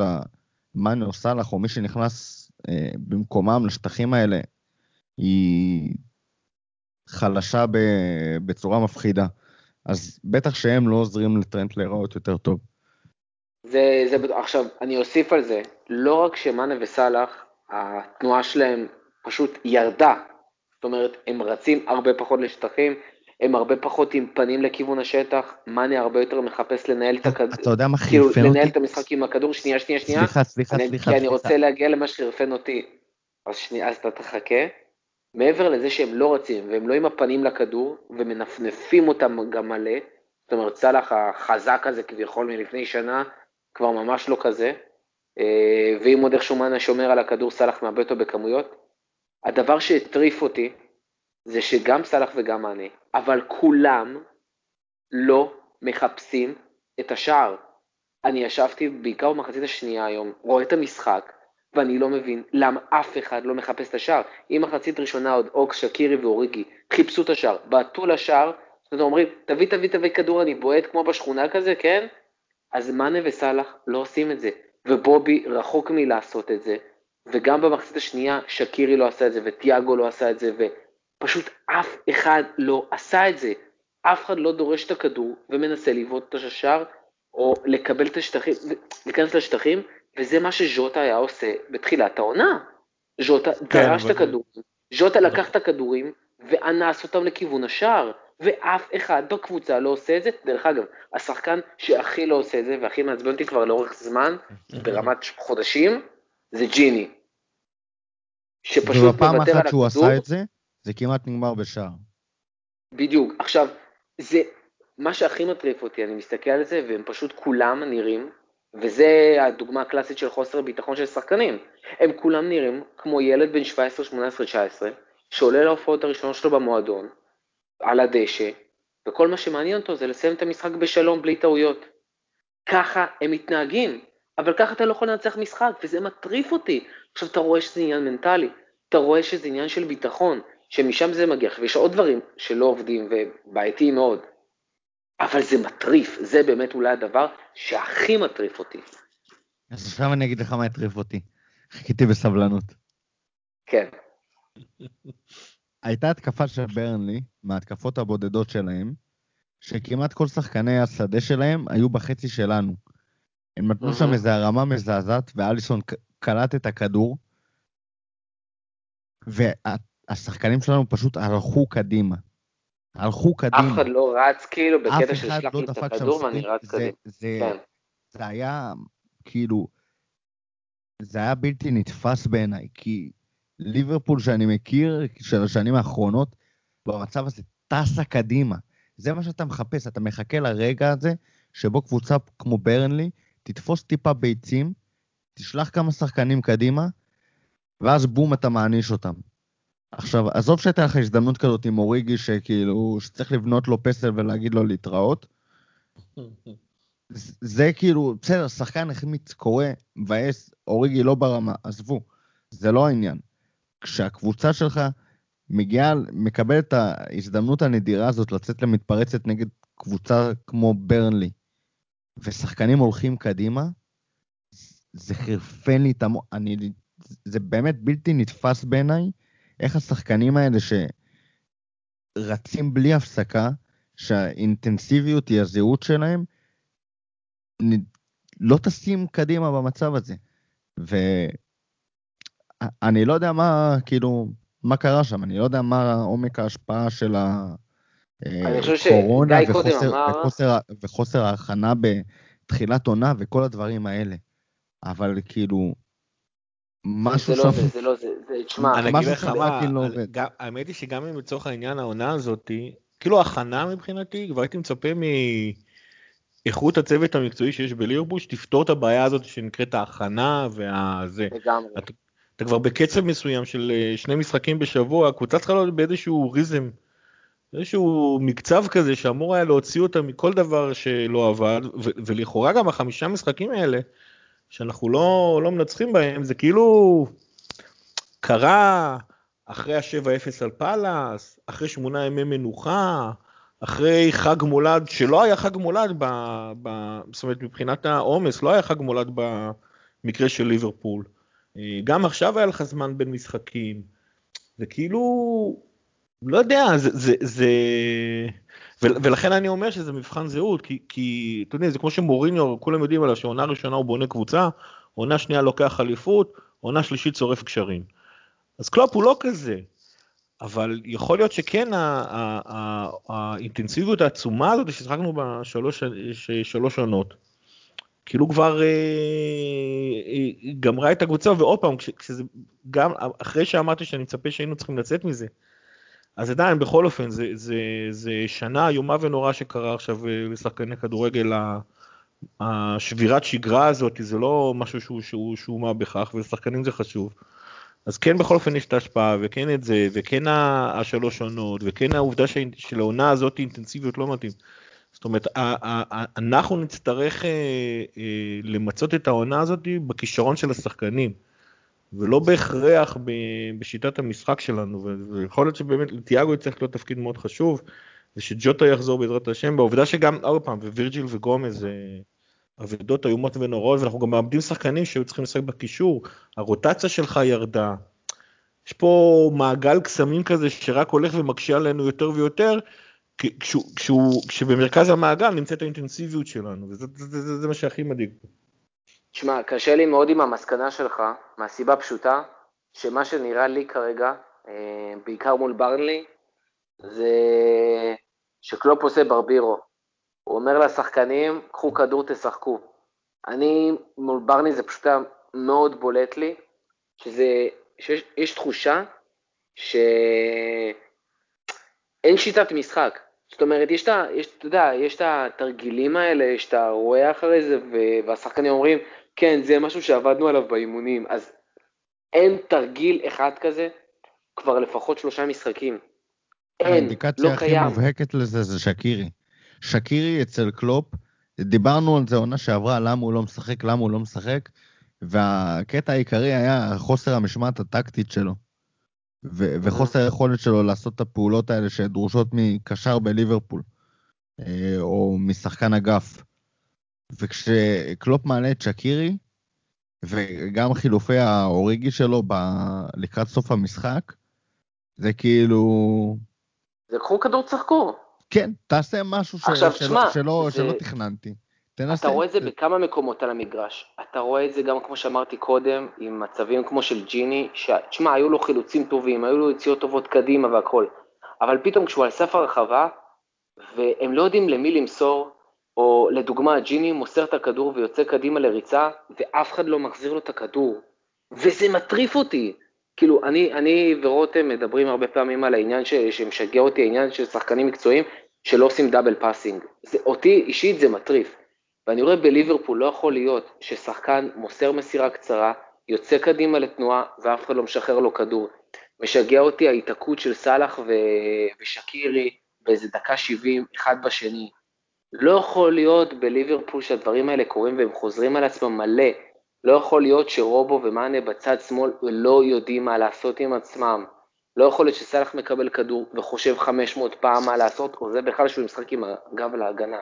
המאנה או סאלח, או מי שנכנס אה, במקומם לשטחים האלה, היא חלשה ב... בצורה מפחידה. אז בטח שהם לא עוזרים לטרנט להיראות יותר טוב. זה, זה. עכשיו, אני אוסיף על זה, לא רק שמאנה וסאלח, התנועה שלהם פשוט ירדה. זאת אומרת, הם רצים הרבה פחות לשטחים, הם הרבה פחות עם פנים לכיוון השטח, מאנה הרבה יותר מחפש לנהל את הכדור, אתה יודע מה כאילו, חרפן אותי? לנהל את המשחק עם הכדור, שנייה, שנייה, שנייה. סליחה, סליחה, אני, סליחה. כי אני סליחה. רוצה להגיע למה שחרפן אותי. אז שנייה, אז אתה תחכה. מעבר לזה שהם לא רצים, והם לא עם הפנים לכדור, ומנפנפים אותם גם מלא, זאת אומרת, סאלח החזק הזה כביכול מלפני שנה, כבר ממש לא כזה, אה, ואם עוד איכשהו מאנה שומר על הכדור, סאלח מאבד אותו בכמויות. הדבר שהטריף אותי, זה שגם סאלח וגם מאנה, אבל כולם לא מחפשים את השער. אני ישבתי בעיקר במחצית השנייה היום, רואה את המשחק, ואני לא מבין למה אף אחד לא מחפש את השער. אם מחצית ראשונה עוד אוקס, שקירי ואוריגי חיפשו את השער, בעטו לשער, אומרת, אומרים, תביא, תביא, תביא כדור, אני בועט כמו בשכונה כזה, כן? אז מאנה וסאלח לא עושים את זה, ובובי רחוק מלעשות את זה, וגם במחצית השנייה שקירי לא עשה את זה, וטיאגו לא עשה את זה, ופשוט אף אחד לא עשה את זה. אף אחד לא דורש את הכדור ומנסה לבעוט את השער, או לקבל את השטחים, להיכנס לשטחים, וזה מה שז'וטה היה עושה בתחילת העונה. ז'וטה דרש את אבל- הכדורים, ז'וטה לקח את הכדורים ואנס אותם לכיוון השער, ואף אחד בקבוצה לא עושה את זה. דרך אגב, השחקן שהכי לא עושה את זה, והכי מעצבן אותי כבר לאורך זמן, ברמת חודשים, זה ג'יני. שפשוט ובפעם מוותר על אחת שהוא הכדור. עשה את זה, זה כמעט נגמר בשער. בדיוק. עכשיו, זה מה שהכי מטריף אותי, אני מסתכל על זה, והם פשוט כולם נראים, וזה הדוגמה הקלאסית של חוסר ביטחון של שחקנים. הם כולם נראים כמו ילד בן 17, 18, 19, שעולה להופעות הראשונות שלו במועדון, על הדשא, וכל מה שמעניין אותו זה לסיים את המשחק בשלום בלי טעויות. ככה הם מתנהגים, אבל ככה אתה לא יכול לנצח משחק, וזה מטריף אותי. עכשיו, אתה רואה שזה עניין מנטלי, אתה רואה שזה עניין של ביטחון, שמשם זה מגיע. עכשיו, יש עוד דברים שלא עובדים ובעייתיים מאוד, אבל זה מטריף, זה באמת אולי הדבר שהכי מטריף אותי. אז עכשיו אני אגיד לך מה הטריף אותי. חיכיתי בסבלנות. כן, הייתה התקפה של ברנלי, מההתקפות הבודדות שלהם, שכמעט כל שחקני השדה שלהם היו בחצי שלנו. הם נתנו שם. איזו הרמה מזעזעת, ואליסון קלט את הכדור, והשחקנים שלנו פשוט הלכו קדימה. הלכו קדימה. אף אחד לא רץ כאילו בקטע של אחד שלח לא את הכדור ואני. רץ זה- קדימה. זה- כן. זה היה כאילו, זה היה בלתי נתפס בעיניי, כי ליברפול שאני מכיר, של השנים האחרונות, במצב הזה טסה קדימה. זה מה שאתה מחפש, אתה מחכה לרגע הזה שבו קבוצה כמו ברנלי תתפוס טיפה ביצים, תשלח כמה שחקנים קדימה, ואז בום, אתה מעניש אותם. עכשיו, עזוב שהייתה לך הזדמנות כזאת עם אוריגי, שכאילו, שצריך לבנות לו פסל ולהגיד לו להתראות, זה- זה כאילו, בסדר, שחקן החמיץ, קורה, מבאס, אוריגי לא ברמה, עזבו, זה לא העניין. כשהקבוצה שלך מגיעה, מקבלת את ההזדמנות הנדירה הזאת לצאת למתפרצת נגד קבוצה כמו ברנלי, ושחקנים הולכים קדימה, זה חרפן לי את המוח, אני, זה באמת בלתי נתפס בעיניי, איך השחקנים האלה שרצים בלי הפסקה, שהאינטנסיביות היא הזהות שלהם, לא טסים קדימה במצב הזה. ואני לא יודע מה, כאילו, מה קרה שם, אני לא יודע מה עומק ההשפעה של אני הקורונה קודם וחוסר, אמר- וחוסר, וחוסר ההכנה בתחילת עונה וכל הדברים האלה. אבל כאילו, משהו זה לא שם... זה, זה לא זה, זה, תשמע, אני מה אגיד זה לך שם מה, לא אני-? גם- האמת היא שגם אם לצורך העניין העונה הזאתי, כאילו הכנה מבחינתי, כבר הייתי מצפה מאיכות הצוות המקצועי שיש בליברפול, שתפתור את הבעיה הזאת שנקראת ההכנה והזה. לגמרי. אתה- כבר בקצב מסוים של אה, שני משחקים בשבוע, הקבוצה צריכה להיות באיזשהו ריזם, איזשהו מקצב כזה שאמור היה להוציא אותה מכל דבר שלא עבד, ו- ולכאורה גם החמישה משחקים האלה, שאנחנו לא, לא מנצחים בהם, זה כאילו קרה אחרי ה-7-0 על פאלאס, אחרי שמונה ימי מנוחה, אחרי חג מולד, שלא היה חג מולד, ב, ב, זאת אומרת מבחינת העומס, לא היה חג מולד במקרה של ליברפול. גם עכשיו היה לך זמן בין משחקים. זה כאילו, לא יודע, זה, זה, זה... ולכן אני אומר שזה מבחן זהות, כי, כי אתה יודע, זה כמו שמוריניו, כולם יודעים עליו שעונה ראשונה הוא בונה קבוצה, עונה שנייה לוקח אליפות, עונה שלישית שורף קשרים. אז קלופ הוא לא כזה, אבל יכול להיות שכן האינטנסיביות העצומה הזאת ששחקנו בשלוש שלוש עונות, כאילו כבר אה, אה, גמרה את הקבוצה, ועוד פעם, כש- כשזה גם אחרי שאמרתי שאני מצפה שהיינו צריכים לצאת מזה, אז עדיין בכל אופן זה, זה, זה שנה איומה ונוראה שקרה עכשיו אה, לשחקני כדורגל, השבירת שגרה הזאת זה לא משהו שהוא, שהוא, שהוא מה בכך ולשחקנים זה חשוב. אז כן בכל אופן יש את ההשפעה וכן את זה וכן השלוש עונות וכן העובדה שהאינ- שלעונה הזאת אינטנסיביות לא מתאים. זאת אומרת אנחנו נצטרך אה, אה, למצות את העונה הזאת בכישרון של השחקנים. ולא בהכרח בשיטת המשחק שלנו, ויכול להיות שבאמת לתיאגו יצטרך להיות תפקיד מאוד חשוב, ושג'וטה יחזור בעזרת השם, בעובדה שגם, עוד פעם, ווירג'יל וגומז זה אבדות איומות ונוראות, ואנחנו גם מאבדים שחקנים שהיו צריכים לשחק בקישור, הרוטציה שלך ירדה, יש פה מעגל קסמים כזה שרק הולך ומקשה עלינו יותר ויותר, כשהוא, כשהוא, כשבמרכז המעגל נמצאת האינטנסיביות שלנו, וזה זה, זה, זה, זה מה שהכי מדאיג. תשמע, קשה לי מאוד עם המסקנה שלך, מהסיבה פשוטה, שמה שנראה לי כרגע, אה, בעיקר מול ברנלי, זה שקלופ עושה ברבירו. הוא אומר לשחקנים, קחו כדור, תשחקו. אני, מול ברני זה פשוט היה מאוד בולט לי, שזה, שיש יש תחושה שאין שיטת משחק. זאת אומרת, יש את ה... יש, אתה יודע, יש את התרגילים האלה, שאתה רואה אחרי זה, והשחקנים אומרים, כן, זה משהו שעבדנו עליו באימונים. אז אין תרגיל אחד כזה כבר לפחות שלושה משחקים. אין, האינדיקציה לא הכי קיים. מובהקת לזה זה שקירי. שקירי אצל קלופ, דיברנו על זה עונה שעברה, למה הוא לא משחק, למה הוא לא משחק, והקטע העיקרי היה חוסר המשמעת הטקטית שלו. ו- וחוסר היכולת שלו לעשות את הפעולות האלה שדרושות מקשר בליברפול, אה, או משחקן אגף. וכשקלופ מעלה את שקירי, וגם חילופי האוריגי שלו ב- לקראת סוף המשחק, זה כאילו... זה קחו כדור, תשחקו. כן, תעשה משהו ש... עכשיו, שלא, תשמע, שלא, זה- שלא תכננתי. תנסה. אתה רואה את זה בכמה מקומות על המגרש. אתה רואה את זה גם, כמו שאמרתי קודם, עם מצבים כמו של ג'יני, ש... תשמע, היו לו חילוצים טובים, היו לו יציאות טובות קדימה והכל, אבל פתאום כשהוא על סף הרחבה, והם לא יודעים למי למסור, או לדוגמה, ג'יני מוסר את הכדור ויוצא קדימה לריצה, ואף אחד לא מחזיר לו את הכדור. וזה מטריף אותי. כאילו, אני, אני ורותם מדברים הרבה פעמים על העניין ש, שמשגע אותי, העניין של שחקנים מקצועיים שלא עושים double passing. זה, אותי אישית זה מטריף. ואני רואה בליברפול לא יכול להיות ששחקן מוסר מסירה קצרה, יוצא קדימה לתנועה ואף אחד לא משחרר לו כדור. משגע אותי ההיתקעות של סאלח ו... ושקירי באיזה דקה 70, אחד בשני. לא יכול להיות בליברפול שהדברים האלה קורים והם חוזרים על עצמם מלא. לא יכול להיות שרובו ומאנה בצד שמאל לא יודעים מה לעשות עם עצמם. לא יכול להיות שסאלח מקבל כדור וחושב 500 פעם מה לעשות, או זה בכלל שהוא משחק עם הגב להגנה.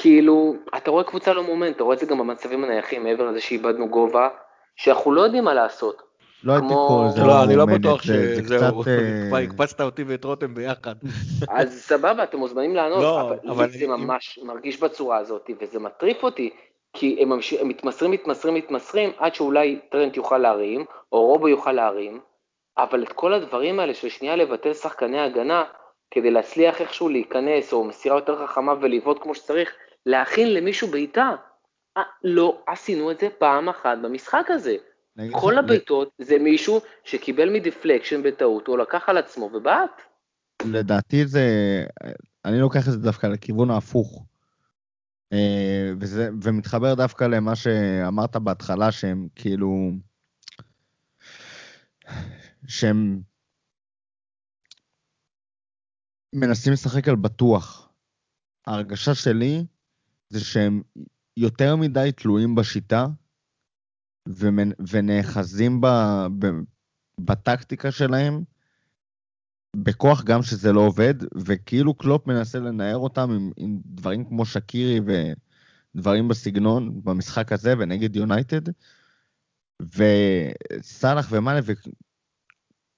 כאילו, אתה רואה קבוצה לא מומנט, אתה רואה את זה גם במצבים הנייחים, מעבר לזה שאיבדנו גובה, שאנחנו לא יודעים מה לעשות. לא הייתי קורא לזה לא, אני לא בטוח זה- זה שזהו, אה, כבר הקפצת אותי ואת רותם ביחד. אז סבבה, אתם מוזמנים לענות, לא, אבל, זה ממש מרגיש בצורה הזאת, וזה מטריף אותי, כי. הם מתמסרים, מתמסרים, מתמסרים, עד שאולי טרנט יוכל להרים, או רובו יוכל להרים, אבל את כל הדברים האלה של שנייה לבטל שחקני הגנה, כדי להצליח איכשהו להיכנס, או מסירה יותר חכמה ולבעוט כמו שצריך, להכין למישהו בעיטה. אה, לא עשינו את זה פעם אחת במשחק הזה. כל הבעיטות זה מישהו שקיבל מדיפלקשן בטעות, או לקח על עצמו ובעט. לדעתי זה, אני לוקח את זה דווקא לכיוון ההפוך. אה, וזה, ומתחבר דווקא למה שאמרת בהתחלה, שהם כאילו, שהם מנסים לשחק על בטוח. ההרגשה שלי זה שהם יותר מדי תלויים בשיטה, ונאחזים ב, ב, בטקטיקה שלהם, בכוח גם שזה לא עובד, וכאילו קלופ מנסה לנער אותם עם, עם דברים כמו שקירי ודברים בסגנון במשחק הזה ונגד יונייטד, וסאלח ומאנה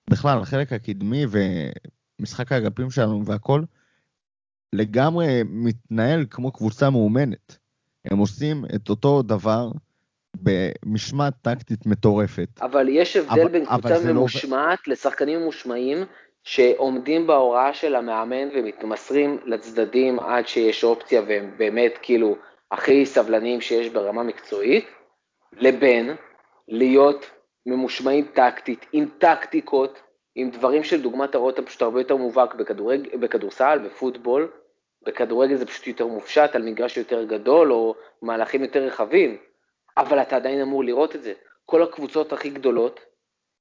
ובכלל החלק הקדמי ומשחק האגפים שלנו והכל, לגמרי מתנהל כמו קבוצה מאומנת. הם עושים את אותו דבר במשמעת טקטית מטורפת. אבל יש הבדל אבל- בין קבוצה זה לא ממושמעת לשחקנים ממושמעים, שעומדים בהוראה של המאמן ומתמסרים לצדדים עד שיש אופציה והם באמת כאילו הכי סבלניים שיש ברמה מקצועית, לבין להיות ממושמעים טקטית, עם טקטיקות, עם דברים של דוגמת הרואות פשוט הרבה יותר מובהק בכדורסל, בפוטבול, בכדורגל זה פשוט יותר מופשט, על מגרש יותר גדול או מהלכים יותר רחבים, אבל אתה עדיין אמור לראות את זה. כל הקבוצות הכי גדולות,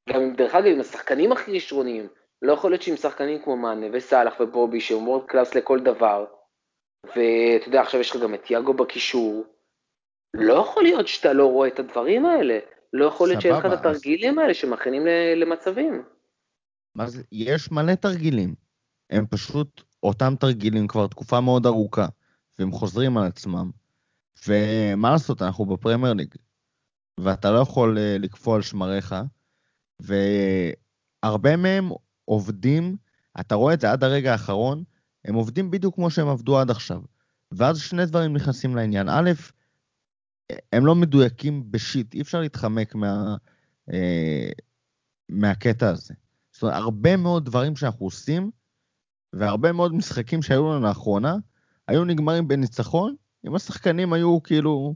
גם אם, דרך אגב, עם השחקנים הכי ראשוניים, לא יכול להיות שעם שחקנים כמו מאנה וסאלח ובובי, שהם וורד קלאס לכל דבר, ואתה יודע, עכשיו יש לך גם את יאגו בקישור, לא יכול להיות שאתה לא רואה את הדברים האלה. לא יכול להיות שאין לך את אז- התרגילים האלה שמכינים למצבים. מה זה? יש מלא תרגילים. הם פשוט אותם תרגילים כבר תקופה מאוד ארוכה, והם חוזרים על עצמם. ומה לעשות, אנחנו בפרמייר ליג, ואתה לא יכול אה, לקפוא על שמריך, והרבה מהם עובדים, אתה רואה את זה עד הרגע האחרון, הם עובדים בדיוק כמו שהם עבדו עד עכשיו. ואז שני דברים נכנסים לעניין. א', הם לא מדויקים בשיט, אי אפשר להתחמק מה, אה, מהקטע הזה. זאת אומרת, הרבה מאוד דברים שאנחנו עושים, והרבה מאוד משחקים שהיו לנו לאחרונה, היו נגמרים בניצחון, אם השחקנים היו כאילו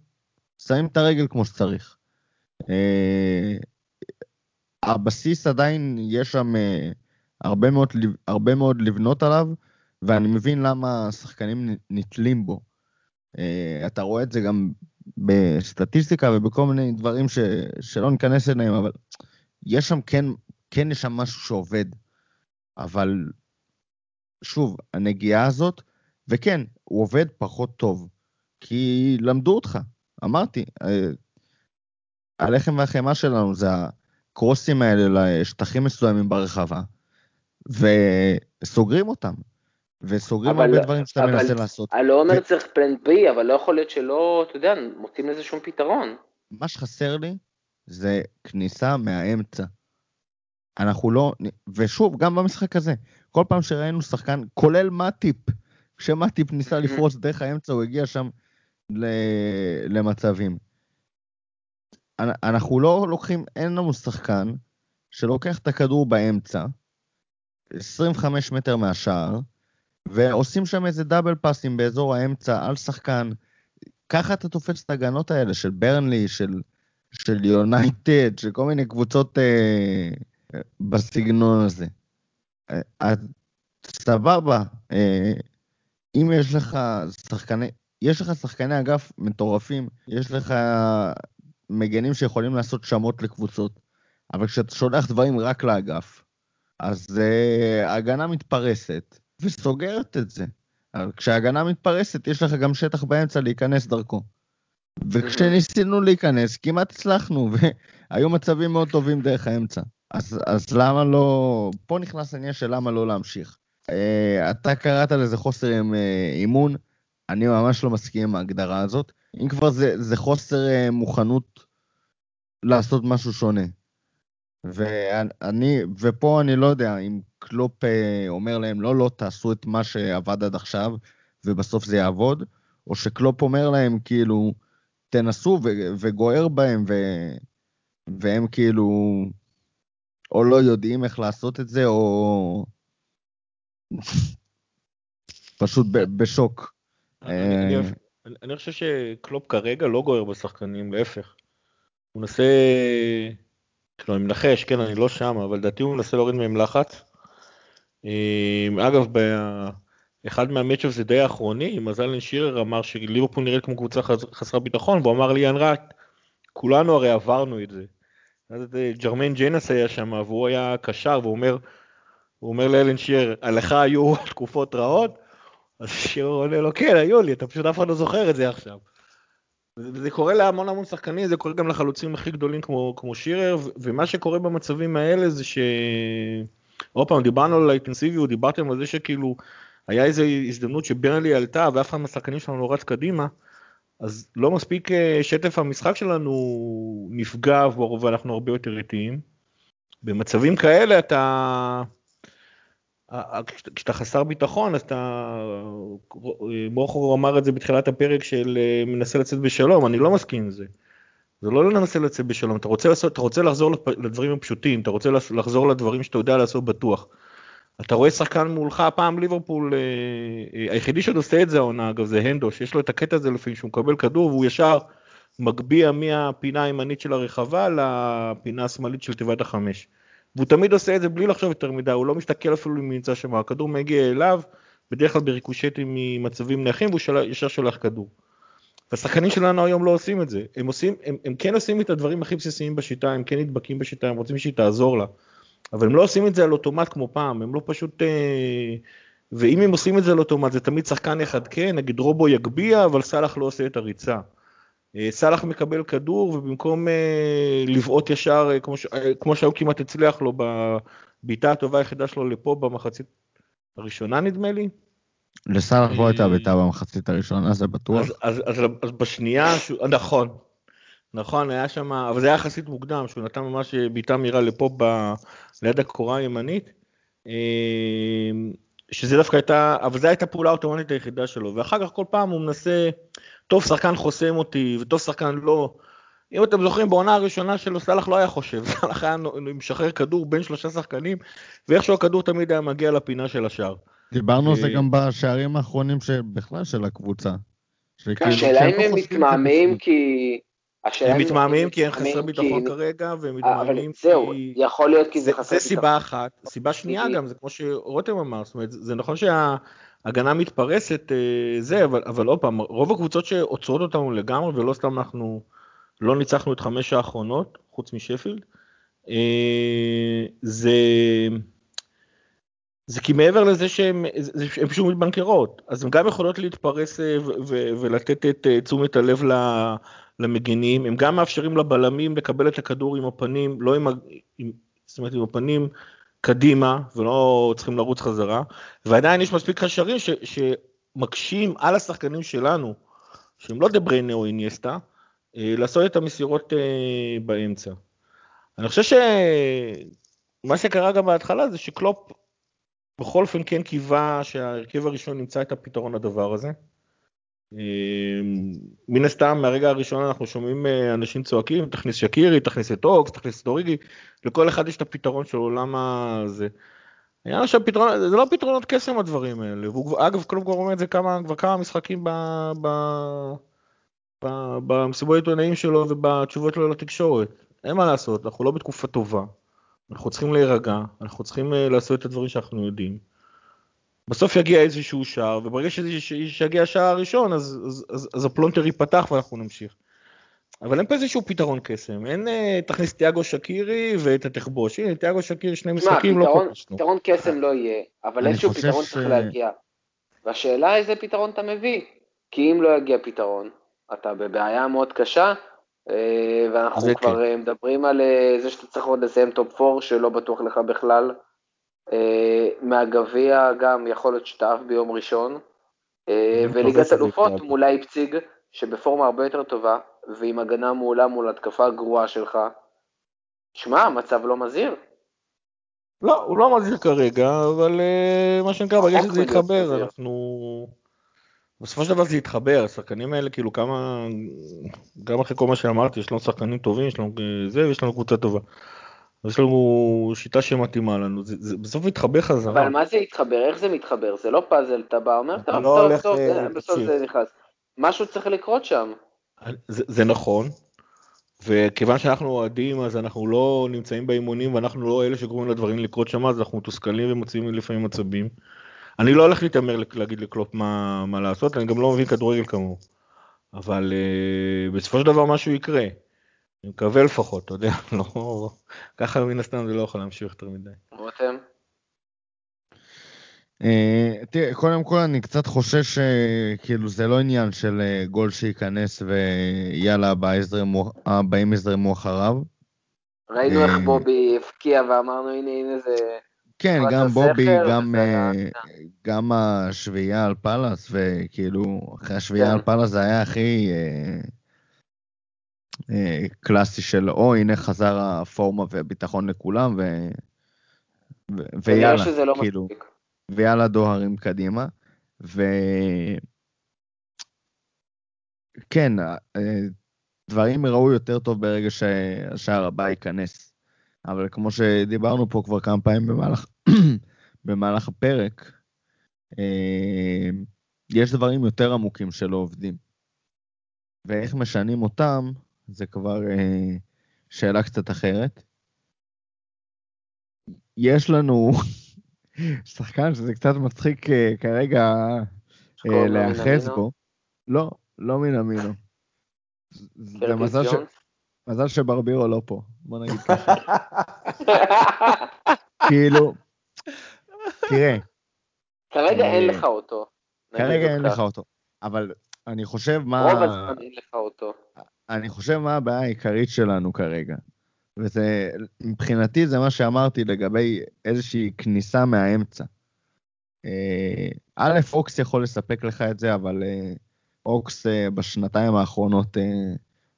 שמים את הרגל כמו שצריך. אה, הבסיס עדיין יש שם אה, הרבה מאוד, הרבה מאוד לבנות עליו, ואני מבין למה השחקנים נתלים בו. אה, אתה רואה את זה גם בסטטיסטיקה ובכל מיני דברים ש, שלא ניכנס אליהם, אבל יש שם כן, כן יש שם משהו שעובד. אבל שוב, הנגיעה הזאת, וכן, הוא עובד פחות טוב, כי למדו אותך. אמרתי, אה, הלחם והחמאה שלנו זה הקרוסים האלה לשטחים מסוימים ברחבה, וסוגרים אותם. וסוגרים הרבה דברים שאתה אבל- מנסה לעשות. אני לא אומר ו- צריך פלן בי, אבל לא יכול להיות שלא, אתה יודע, מוצאים לזה שום פתרון. מה שחסר לי זה כניסה מהאמצע. אנחנו לא, ושוב, גם במשחק הזה, כל פעם שראינו שחקן, כולל מאטיפ, כשמטיפ ניסה לפרוץ דרך האמצע, הוא הגיע שם ל- למצבים. אנ- אנחנו לא לוקחים, אין לנו שחקן שלוקח את הכדור באמצע, 25 מטר מהשער, ועושים שם איזה דאבל פאסים באזור האמצע על שחקן. ככה אתה תופס את ההגנות האלה של ברנלי, של, של יונייטד, של כל מיני קבוצות אה, בסגנון הזה. אה, סבבה, אה, אם יש לך שחקני, יש לך שחקני אגף מטורפים, יש לך מגנים שיכולים לעשות שמות לקבוצות, אבל כשאתה שולח דברים רק לאגף, אז uh, ההגנה מתפרסת וסוגרת את זה. אבל כשההגנה מתפרסת, יש לך גם שטח באמצע להיכנס דרכו. וכשניסינו להיכנס, כמעט הצלחנו, והיו מצבים מאוד טובים דרך האמצע. אז, אז למה לא... פה נכנס העניין של למה לא להמשיך. Uh, אתה קראת לזה חוסר uh, אימון, אני ממש לא מסכים עם ההגדרה הזאת. אם כבר זה, זה חוסר uh, מוכנות לעשות משהו שונה. ואני, ופה אני לא יודע אם קלופ אה, אומר להם, לא, לא, תעשו את מה שעבד עד עכשיו, ובסוף זה יעבוד, או שקלופ אומר להם, כאילו, תנסו ו- וגוער בהם, ו- והם כאילו, או לא יודעים איך לעשות את זה, או פשוט בשוק. אני- חושב שקלופ כרגע לא גוער בשחקנים, להפך. הוא מנסה, כאילו אני מנחש, כן, אני לא שם, אבל לדעתי הוא מנסה להוריד מהם לחץ. אה, אגב, באחד מהמצ'אפ זה די האחרונים, אז אלן שירר אמר שליברפול נראית כמו קבוצה חס- חסרת ביטחון, והוא אמר ליאן רייט, כולנו הרי עברנו את זה. ג'רמיין ג'יינס היה שם, והוא היה קשר, והוא אומר, הוא אומר לאלן שירר, לך היו תקופות רעות? אז שירר עונה לו, כן, היו לי, אתה פשוט אף אחד לא זוכר את זה עכשיו. וזה זה קורה להמון המון שחקנים, זה קורה גם לחלוצים הכי גדולים כמו, כמו שירר, ומה שקורה במצבים האלה זה ש... עוד פעם, דיברנו על האינטנסיביות, דיברתם על זה שכאילו היה איזו הזדמנות שברנלי עלתה ואף אחד מהשחקנים שלנו לא רץ קדימה, אז לא מספיק אה, שטף המשחק שלנו נפגע ואנחנו הרבה יותר איטיים. במצבים כאלה אתה... כשאתה חסר ביטחון אז אתה, מוכר אמר את זה בתחילת הפרק של אה, מנסה לצאת בשלום, אני לא מסכים עם זה. זה לא לנסה לצאת בשלום, אתה רוצה, לעשות, אתה רוצה לחזור לדברים הפשוטים, אתה רוצה לחזור לדברים שאתה יודע לעשות בטוח. אתה רואה שחקן מולך, פעם ליברפול, אה, אה, היחידי שעוד עושה את זה העונה אגב זה הנדו, שיש לו את הקטע הזה לפעמים שהוא מקבל כדור והוא ישר מגביה מהפינה הימנית של הרחבה לפינה השמאלית של תיבת החמש. והוא תמיד עושה את זה בלי לחשוב יותר מדי, הוא לא מסתכל אפילו אם נמצא שם, הכדור מגיע אליו, בדרך כלל בריקושטים ממצבים נייחים, והוא של... ישר שולח כדור. והשחקנים שלנו היום לא עושים את זה, הם, עושים, הם, הם כן עושים את הדברים הכי בסיסיים בשיטה, הם כן נדבקים בשיטה, הם רוצים שהיא תעזור לה, אבל הם לא עושים את זה על אוטומט כמו פעם, הם לא פשוט... אה... ואם הם עושים את זה על אוטומט, זה תמיד שחקן אחד כן, נגיד רובו יגביה, אבל סאלח לא עושה את הריצה. סאלח מקבל כדור ובמקום uh, לבעוט ישר כמו, ש... כמו שהיו כמעט הצליח לו בבעיטה הטובה היחידה שלו לפה במחצית הראשונה נדמה לי. לסאלח לא הייתה בעיטה במחצית הראשונה זה בטוח. אז, אז, אז, אז בשנייה, ש... נכון, נכון היה שם, אבל זה היה יחסית מוקדם שהוא נתן ממש בעיטה מהירה לפה ב... ליד הקורה הימנית. שזה דווקא הייתה, אבל זו הייתה פעולה האוטומטית היחידה שלו, ואחר כך כל פעם הוא מנסה, טוב שחקן חוסם אותי, וטוב שחקן לא. אם אתם זוכרים בעונה הראשונה שלו סאלח לא היה חושב, סאלח היה משחרר כדור בין שלושה שחקנים, ואיכשהו הכדור תמיד היה מגיע לפינה של השער. דיברנו על זה גם בשערים האחרונים בכלל של הקבוצה. השאלה אם הם מתמהמהים כי... הם מתמהמהים כי אין חסר ביטחון כרגע, והם מתמהמהים כי... זהו, יכול להיות כי זה חסר ביטחון. זה סיבה אחת. סיבה שנייה גם, זה כמו שרותם אמר, זאת אומרת, זה נכון שההגנה מתפרסת, זה, אבל, אבל עוד פעם, רוב הקבוצות שעוצרות אותנו לגמרי, ולא סתם אנחנו לא ניצחנו את חמש האחרונות, חוץ משפילד, זה... זה כי מעבר לזה שהן פשוט מתבנקרות, אז הן גם יכולות להתפרס ולתת את תשומת הלב למגינים, הם גם מאפשרים לבלמים לקבל את הכדור עם הפנים, לא עם, עם, זאת אומרת עם הפנים קדימה ולא צריכים לרוץ חזרה, ועדיין יש מספיק קשרים שמקשים על השחקנים שלנו, שהם לא דבריינה או אינייסטה, לעשות את המסירות באמצע. אני חושב שמה שקרה גם בהתחלה זה שקלופ בכל אופן כן קיווה שההרכב הראשון ימצא את הפתרון לדבר הזה. אה, מן הסתם מהרגע הראשון אנחנו שומעים אה, אנשים צועקים תכניס שקירי תכניס את אוקס תכניס את דוריגי לכל אחד יש את הפתרון שלו למה זה. העניין שהפתרון זה לא פתרונות קסם הדברים האלה והוא אגב קודם כל אומר את זה כמה כבר כמה משחקים ב, ב, ב, במסיבות העיתונאים שלו ובתשובות שלו לתקשורת אין מה לעשות אנחנו לא בתקופה טובה. אנחנו צריכים להירגע אנחנו צריכים אה, לעשות את הדברים שאנחנו יודעים. בסוף יגיע איזשהו שער, וברגע שיגיע השער הראשון, אז, אז, אז, אז הפלונטר ייפתח ואנחנו נמשיך. אבל אין פה איזשהו פתרון קסם, אין אה, תכניס תיאגו שקירי ואתה תכבוש, הנה תיאגו שקירי שני משחקים לא פתרון- כבשנו. פתרון קסם לא יהיה, אבל איזשהו פתרון ש- צריך להגיע. והשאלה איזה פתרון אתה מביא, כי אם לא יגיע פתרון, אתה בבעיה מאוד קשה, אה, ואנחנו כבר כן. אה, מדברים על אה, זה שאתה צריך עוד לסיים top 4 שלא בטוח לך בכלל. אה, מהגביע גם יכול להיות שאתה עף ביום ראשון. אה, וליגת אלופות. מול לייפציג, שבפורמה הרבה יותר טובה, ועם הגנה מעולה מול התקפה גרועה שלך. שמע, המצב לא מזהיר. לא, הוא לא מזהיר כרגע, אבל אה, מה שנקרא, ברגע שזה יתחבר. אנחנו... בסופו של דבר זה יתחבר, השחקנים האלה כאילו כמה, גם אחרי כל מה שאמרתי, יש לנו שחקנים טובים, יש לנו זה, ויש לנו קבוצה טובה. יש לנו שיטה שמתאימה לנו, זה, זה בסוף יתחבר חזרה. אבל מה זה יתחבר? איך זה מתחבר? זה לא פאזל, אתה בא, אומר, אתה טוב, לא טוב, הולך, טוב, אה, בסוף. זה נכנס. משהו צריך לקרות שם. זה, זה נכון, וכיוון שאנחנו אוהדים אז אנחנו לא נמצאים באימונים ואנחנו לא אלה שגורמים לדברים לקרות שם, אז אנחנו מתוסכלים ומוציאים לפעמים עצבים. אני לא הולך להתעמר להגיד לקלופ מה, מה לעשות, אני גם לא מבין כדורגל כמוהו. אבל uh, בסופו של דבר משהו יקרה. אני מקווה לפחות, אתה יודע, לא... ככה מן הסתם זה לא יכול להמשיך יותר מדי. רותם? אה, תראה, קודם כל אני קצת חושש שכאילו זה לא עניין של אה, גול שייכנס ויאללה הבא יזרמו- הבאים יזרמו אחריו. ראינו אה, איך בובי הבקיע ואמרנו, הנה, הנה זה... כן, גם בובי, גם, אה, גם השביעייה על פאלאס, וכאילו, אחרי השביעייה כן. על פאלאס זה היה הכי אה, אה, קלאסי של, או הנה חזר הפורמה והביטחון לכולם, ו, ו, ויאללה, לא כאילו, מספיק. ויאללה דוהרים קדימה. ו... כן, אה, דברים יראו יותר טוב ברגע שהשער הבא ייכנס. אבל כמו שדיברנו פה כבר כמה פעמים במהלך, במהלך הפרק, אה, יש דברים יותר עמוקים שלא עובדים. ואיך משנים אותם, זה כבר אה, שאלה קצת אחרת. יש לנו שחקן שזה קצת מצחיק אה, כרגע אה, להיאחז. בו. לא, לא מינמינו. זה קרטיס מזל, ש... מזל שברבירו לא פה, בוא נגיד ככה. כאילו, תראה, כרגע אין אה, לך אותו. כרגע אין. לך אותו, אבל אני חושב מה... רוב הזמן אין לך אותו. אני חושב מה הבעיה העיקרית שלנו כרגע. וזה, מבחינתי זה מה שאמרתי לגבי איזושהי כניסה מהאמצע. אה, א', אוקס יכול לספק לך את זה, אבל אה, אוקס אה, בשנתיים האחרונות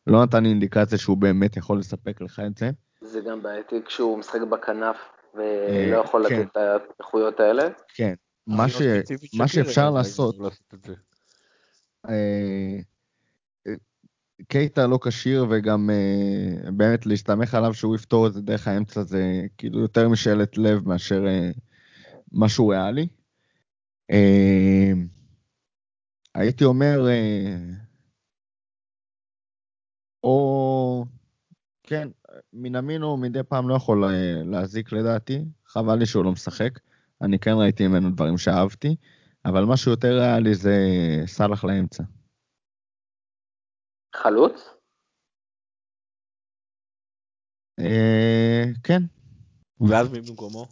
לא נתן אינדיקציה שהוא באמת יכול לספק לך את זה. זה גם בעייתי כשהוא משחק בכנף ולא יכול כן. לתת את האיכויות האלה. כן, מה. לא שאפשר אבל לעשות, לעשות את זה. אה, אה, קייטה לא כשיר וגם אה, באמת להסתמך עליו שהוא יפתור את זה דרך האמצע זה כאילו יותר משאלת לב מאשר אה, משהו ריאלי. אה, הייתי אומר, אה, או כן, מנמינו מדי פעם לא יכול אה, להזיק לדעתי, חבל לי שהוא לא משחק. אני כן ראיתי ממנו דברים שאהבתי, אבל משהו יותר ריאלי זה סאלח לאמצע. חלוץ? אה, כן, ואז מי במקומו?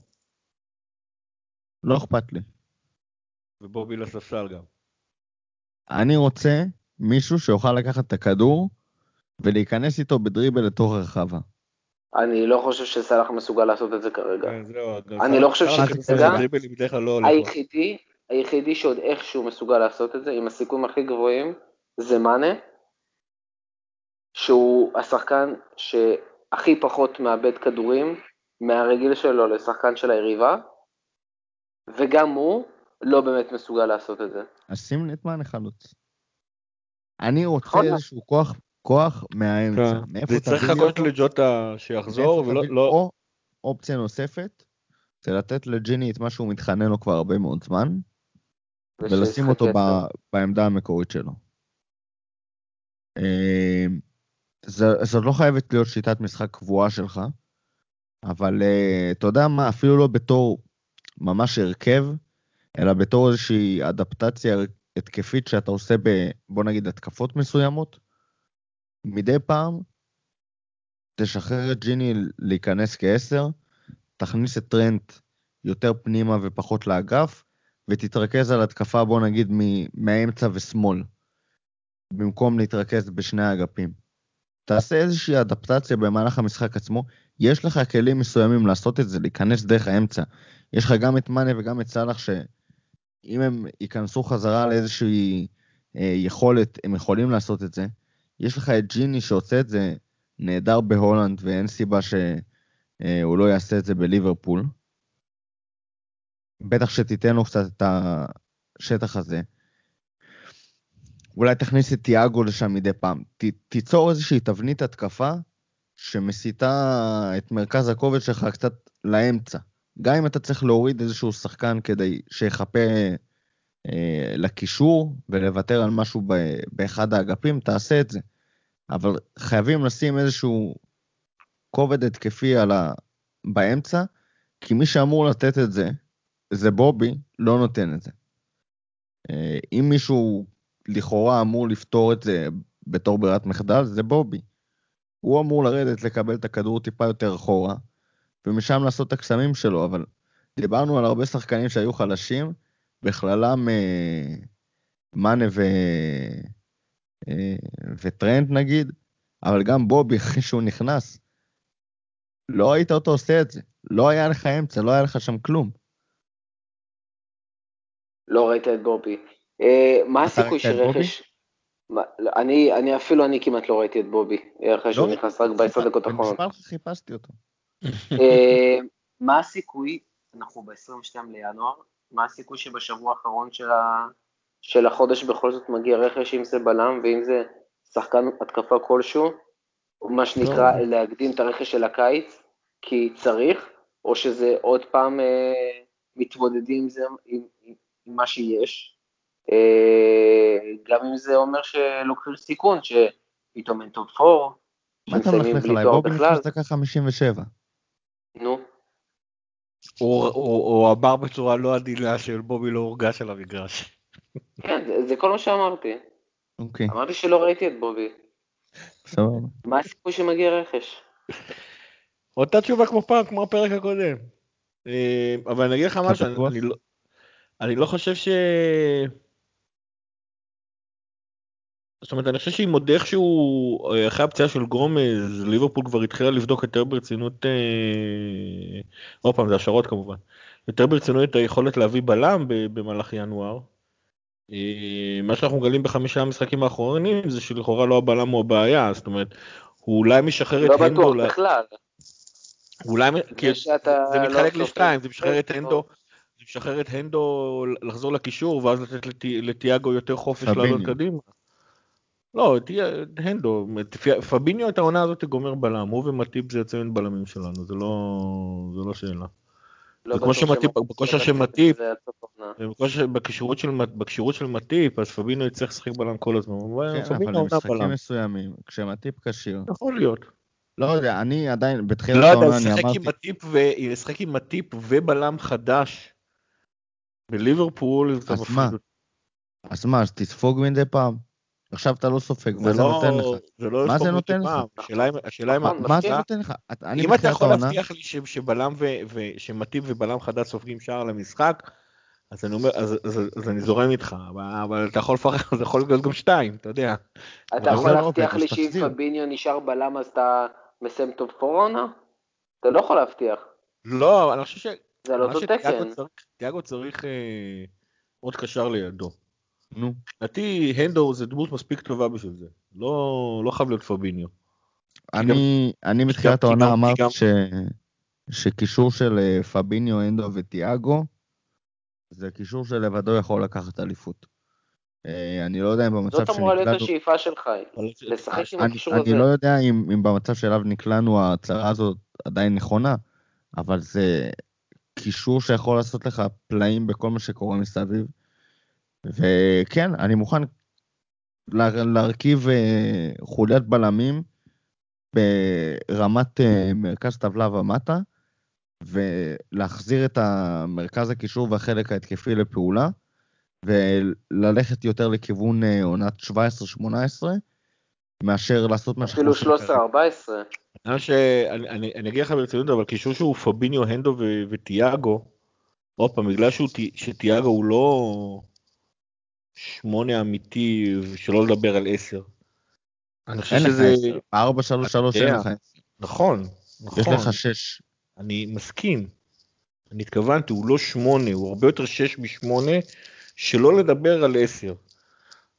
לא אכפת לי. ובובי לספסל גם. אני רוצה מישהו שיוכל לקחת את הכדור ולהיכנס איתו בדריבל לתוך הרחבה. אני לא חושב שסאלח מסוגל לעשות את זה כרגע. כן, אני לא חושב שכרגע- לא. היחידי, היחידי שעוד איכשהו מסוגל לעשות את זה, עם הסיכויים הכי גבוהים, זה מאנה, שהוא השחקן שהכי פחות מאבד כדורים מהרגיל שלו לשחקן של היריבה, וגם הוא לא באמת מסוגל לעשות את זה. אז שים נטמן לחלוץ. אני רוצה להיות. איזשהו כוח, כוח מהאמצע. מאיפה זה צריך לחכות? לג'וטה שיחזור, ולא... תביא- לא... או אופציה נוספת, זה לתת לג'יני את מה שהוא מתחנן לו כבר הרבה מאוד זמן, ולשים אותו בעמדה המקורית שלו. אה, ז- זאת לא חייבת להיות שיטת משחק קבועה שלך, אבל אה, אתה יודע מה, אפילו לא בתור ממש הרכב, אלא בתור איזושהי אדפטציה התקפית שאתה עושה ב, בוא נגיד, התקפות מסוימות, מדי פעם תשחרר את ג'יני להיכנס כעשר, תכניס את טרנט יותר פנימה ופחות לאגף, ותתרכז על התקפה, בוא נגיד, מהאמצע ושמאל, במקום להתרכז בשני האגפים. תעשה איזושהי אדפטציה במהלך המשחק עצמו, יש לך כלים מסוימים לעשות את זה, להיכנס דרך האמצע. יש לך גם את מאנה וגם את סאלח, שאם הם ייכנסו חזרה לאיזושהי אה, יכולת, הם יכולים לעשות את זה. יש לך את ג'יני שעושה את זה נהדר בהולנד, ואין סיבה שהוא לא יעשה את זה בליברפול. בטח שתיתן לו קצת את השטח הזה. אולי תכניס את תיאגו לשם מדי פעם. ת, תיצור איזושהי תבנית התקפה שמסיטה את מרכז הכובד שלך קצת לאמצע. גם אם אתה צריך להוריד איזשהו שחקן כדי שיחפה אה, לקישור ולוותר על משהו ב, באחד האגפים, תעשה את זה. אבל חייבים לשים איזשהו כובד התקפי על ה... באמצע, כי מי שאמור לתת את זה, זה בובי, לא נותן את זה. אה, אם מישהו לכאורה אמור לפתור את זה בתור ברירת מחדל, זה בובי. הוא אמור לרדת לקבל את הכדור טיפה יותר אחורה, ומשם לעשות את הקסמים שלו, אבל דיברנו על הרבה שחקנים שהיו חלשים, בכללם אה, מאנה ו... אה, וטרנד נגיד, אבל גם בובי, אחרי שהוא נכנס, לא ראית אותו עושה את זה. לא היה לך אמצע, לא היה לך שם כלום. לא ראית את בובי. אה, מה הסיכוי? שרכש... לא, אני, אני אפילו אני כמעט לא ראיתי את בובי, אחרי שהוא לא, נכנס רק בעשר דקות האחרונות. לך חיפשתי אותו. אה, מה הסיכוי, אנחנו ב-22 לינואר, מה הסיכוי שבשבוע האחרון של, ה, של החודש בכל זאת מגיע רכש, אם זה בלם ואם זה שחקן התקפה כלשהו, או מה שנקרא לא. להקדים את הרכש של הקיץ, כי צריך, או שזה עוד פעם אה, מתמודדים עם זה, עם, עם, עם מה שיש, גם אם זה אומר שלוקחים סיכון, שפתאום אין top 4, מה אתה מלכלך עליי? בובי נכנס דקה 57. נו. הוא- עבר בצורה לא עדינה של בובי לא הורגש על המגרש. כן, זה, כל מה שאמרתי. אוקיי, אמרתי שלא ראיתי את בובי. סבבה. מה הסיכוי שמגיע רכש? אותה תשובה כמו פעם, כמו הפרק הקודם. אה, אבל אני אגיד לך משהו, לא- אני לא חושב ש... זאת אומרת, אני חושב שעם עוד איכשהו, אה, אחרי הפציעה של גומז, ליברפול כבר התחילה לבדוק יותר ברצינות, אה, עוד פעם, זה השערות כמובן, יותר ברצינות את היכולת להביא בלם ב- במהלך ינואר. אה, מה שאנחנו מגלים בחמישה המשחקים האחרונים זה שלכאורה לא הבלם הוא הבעיה, זאת אומרת, הוא אולי משחרר לא את הנדו, בטוח אולי- בכלל. אולי, כי שאתה זה לא מתחלק. לשתיים, זה משחרר את כן, הנדו, זה משחרר את הנדו לחזור לקישור ואז לתת לטיאגו יותר חופש. לעלות קדימה. לא, טי- הנדו, פביניו את העונה הזאת גומר בלם, הוא ומטיפ זה יוצא בלמים שלנו, זה לא, זה לא שאלה. לא וכמו שמטיפ- שמטיפ בכושר של מטיפ- בכשירות של, מט- בכשירות של מטיפ, אז פביניו יצטרך לשחק בלם כל הזמן, כן, אבל במשחקים בלם, מסוימים, כשמטיפ כשיר, יכול להיות. לא יודע, אני עדיין, בתחילת לא יודע, העונה אני אמרתי, עם מטיפ ו- לשחק עם מטיפ ובלם חדש בליברפול, זה אז מה? אז מה, אז תספוג מדי פעם. עכשיו אתה לא סופג, מה זה לא, נותן לך? זה לא מה זה נותן לך? השאלה אם- מה זה. נותן לך? אם אתה יכול להבטיח לי ש- שבלם ו... ושמאטיפ ובלם חדש סופגים שער למשחק, אז אני אומר, אז, אז, אז אני זורם איתך, אבל, אתה יכול לפרח, זה יכול להיות גם שתיים, אתה יודע. אתה יכול לא להבטיח לי שאם. פביניו נשאר בלם אז אתה מסיים top four העונה? אתה לא יכול להבטיח. לא, אני חושב ש... זה על אותו תקן. תיאגו צריך אה, עוד קשר לידו. נו, לדעתי הנדו זה דמות מספיק טובה בשביל זה, לא, לא חייב להיות פביניו. אני, אני גם- העונה אמרתי ש... שקישור של אה, פביניו, אנדו וטיאגו זה קישור שלבדו יכול לקחת אליפות. אה, אני לא יודע אם במצב זאת אמורה להיות שנקלענו... השאיפה שלך, לשחק עם הקישור הזה. אני לא יודע אם, אם במצב שאליו נקלענו ההצהרה הזאת עדיין נכונה, אבל זה קישור שיכול לעשות לך פלאים בכל מה שקורה מסביב. וכן, אני מוכן לה, להרכיב אה, חוליית בלמים ברמת אה, מרכז טבלה ומטה, ולהחזיר את המרכז הקישור והחלק ההתקפי לפעולה, וללכת יותר לכיוון אה, עונת 17-18, מאשר לעשות מה אפילו שאנחנו עושים כרגע. 13-14. אני, שאני, אני, אני אגיד לך ברצינות, אבל קישור שהוא פביניו, הנדו ו- וטיאגו, עוד פעם, בגלל שטיאגו הוא לא שמונה אמיתי, שלא לדבר על עשר. אני חושב אין שזה... עשר. ב-4-3-3 אין יודע. לך עשר. נכון, נכון. יש לך שש. אני מסכים. אני התכוונתי, הוא לא שמונה, הוא הרבה יותר שש משמונה, שלא לדבר על עשר.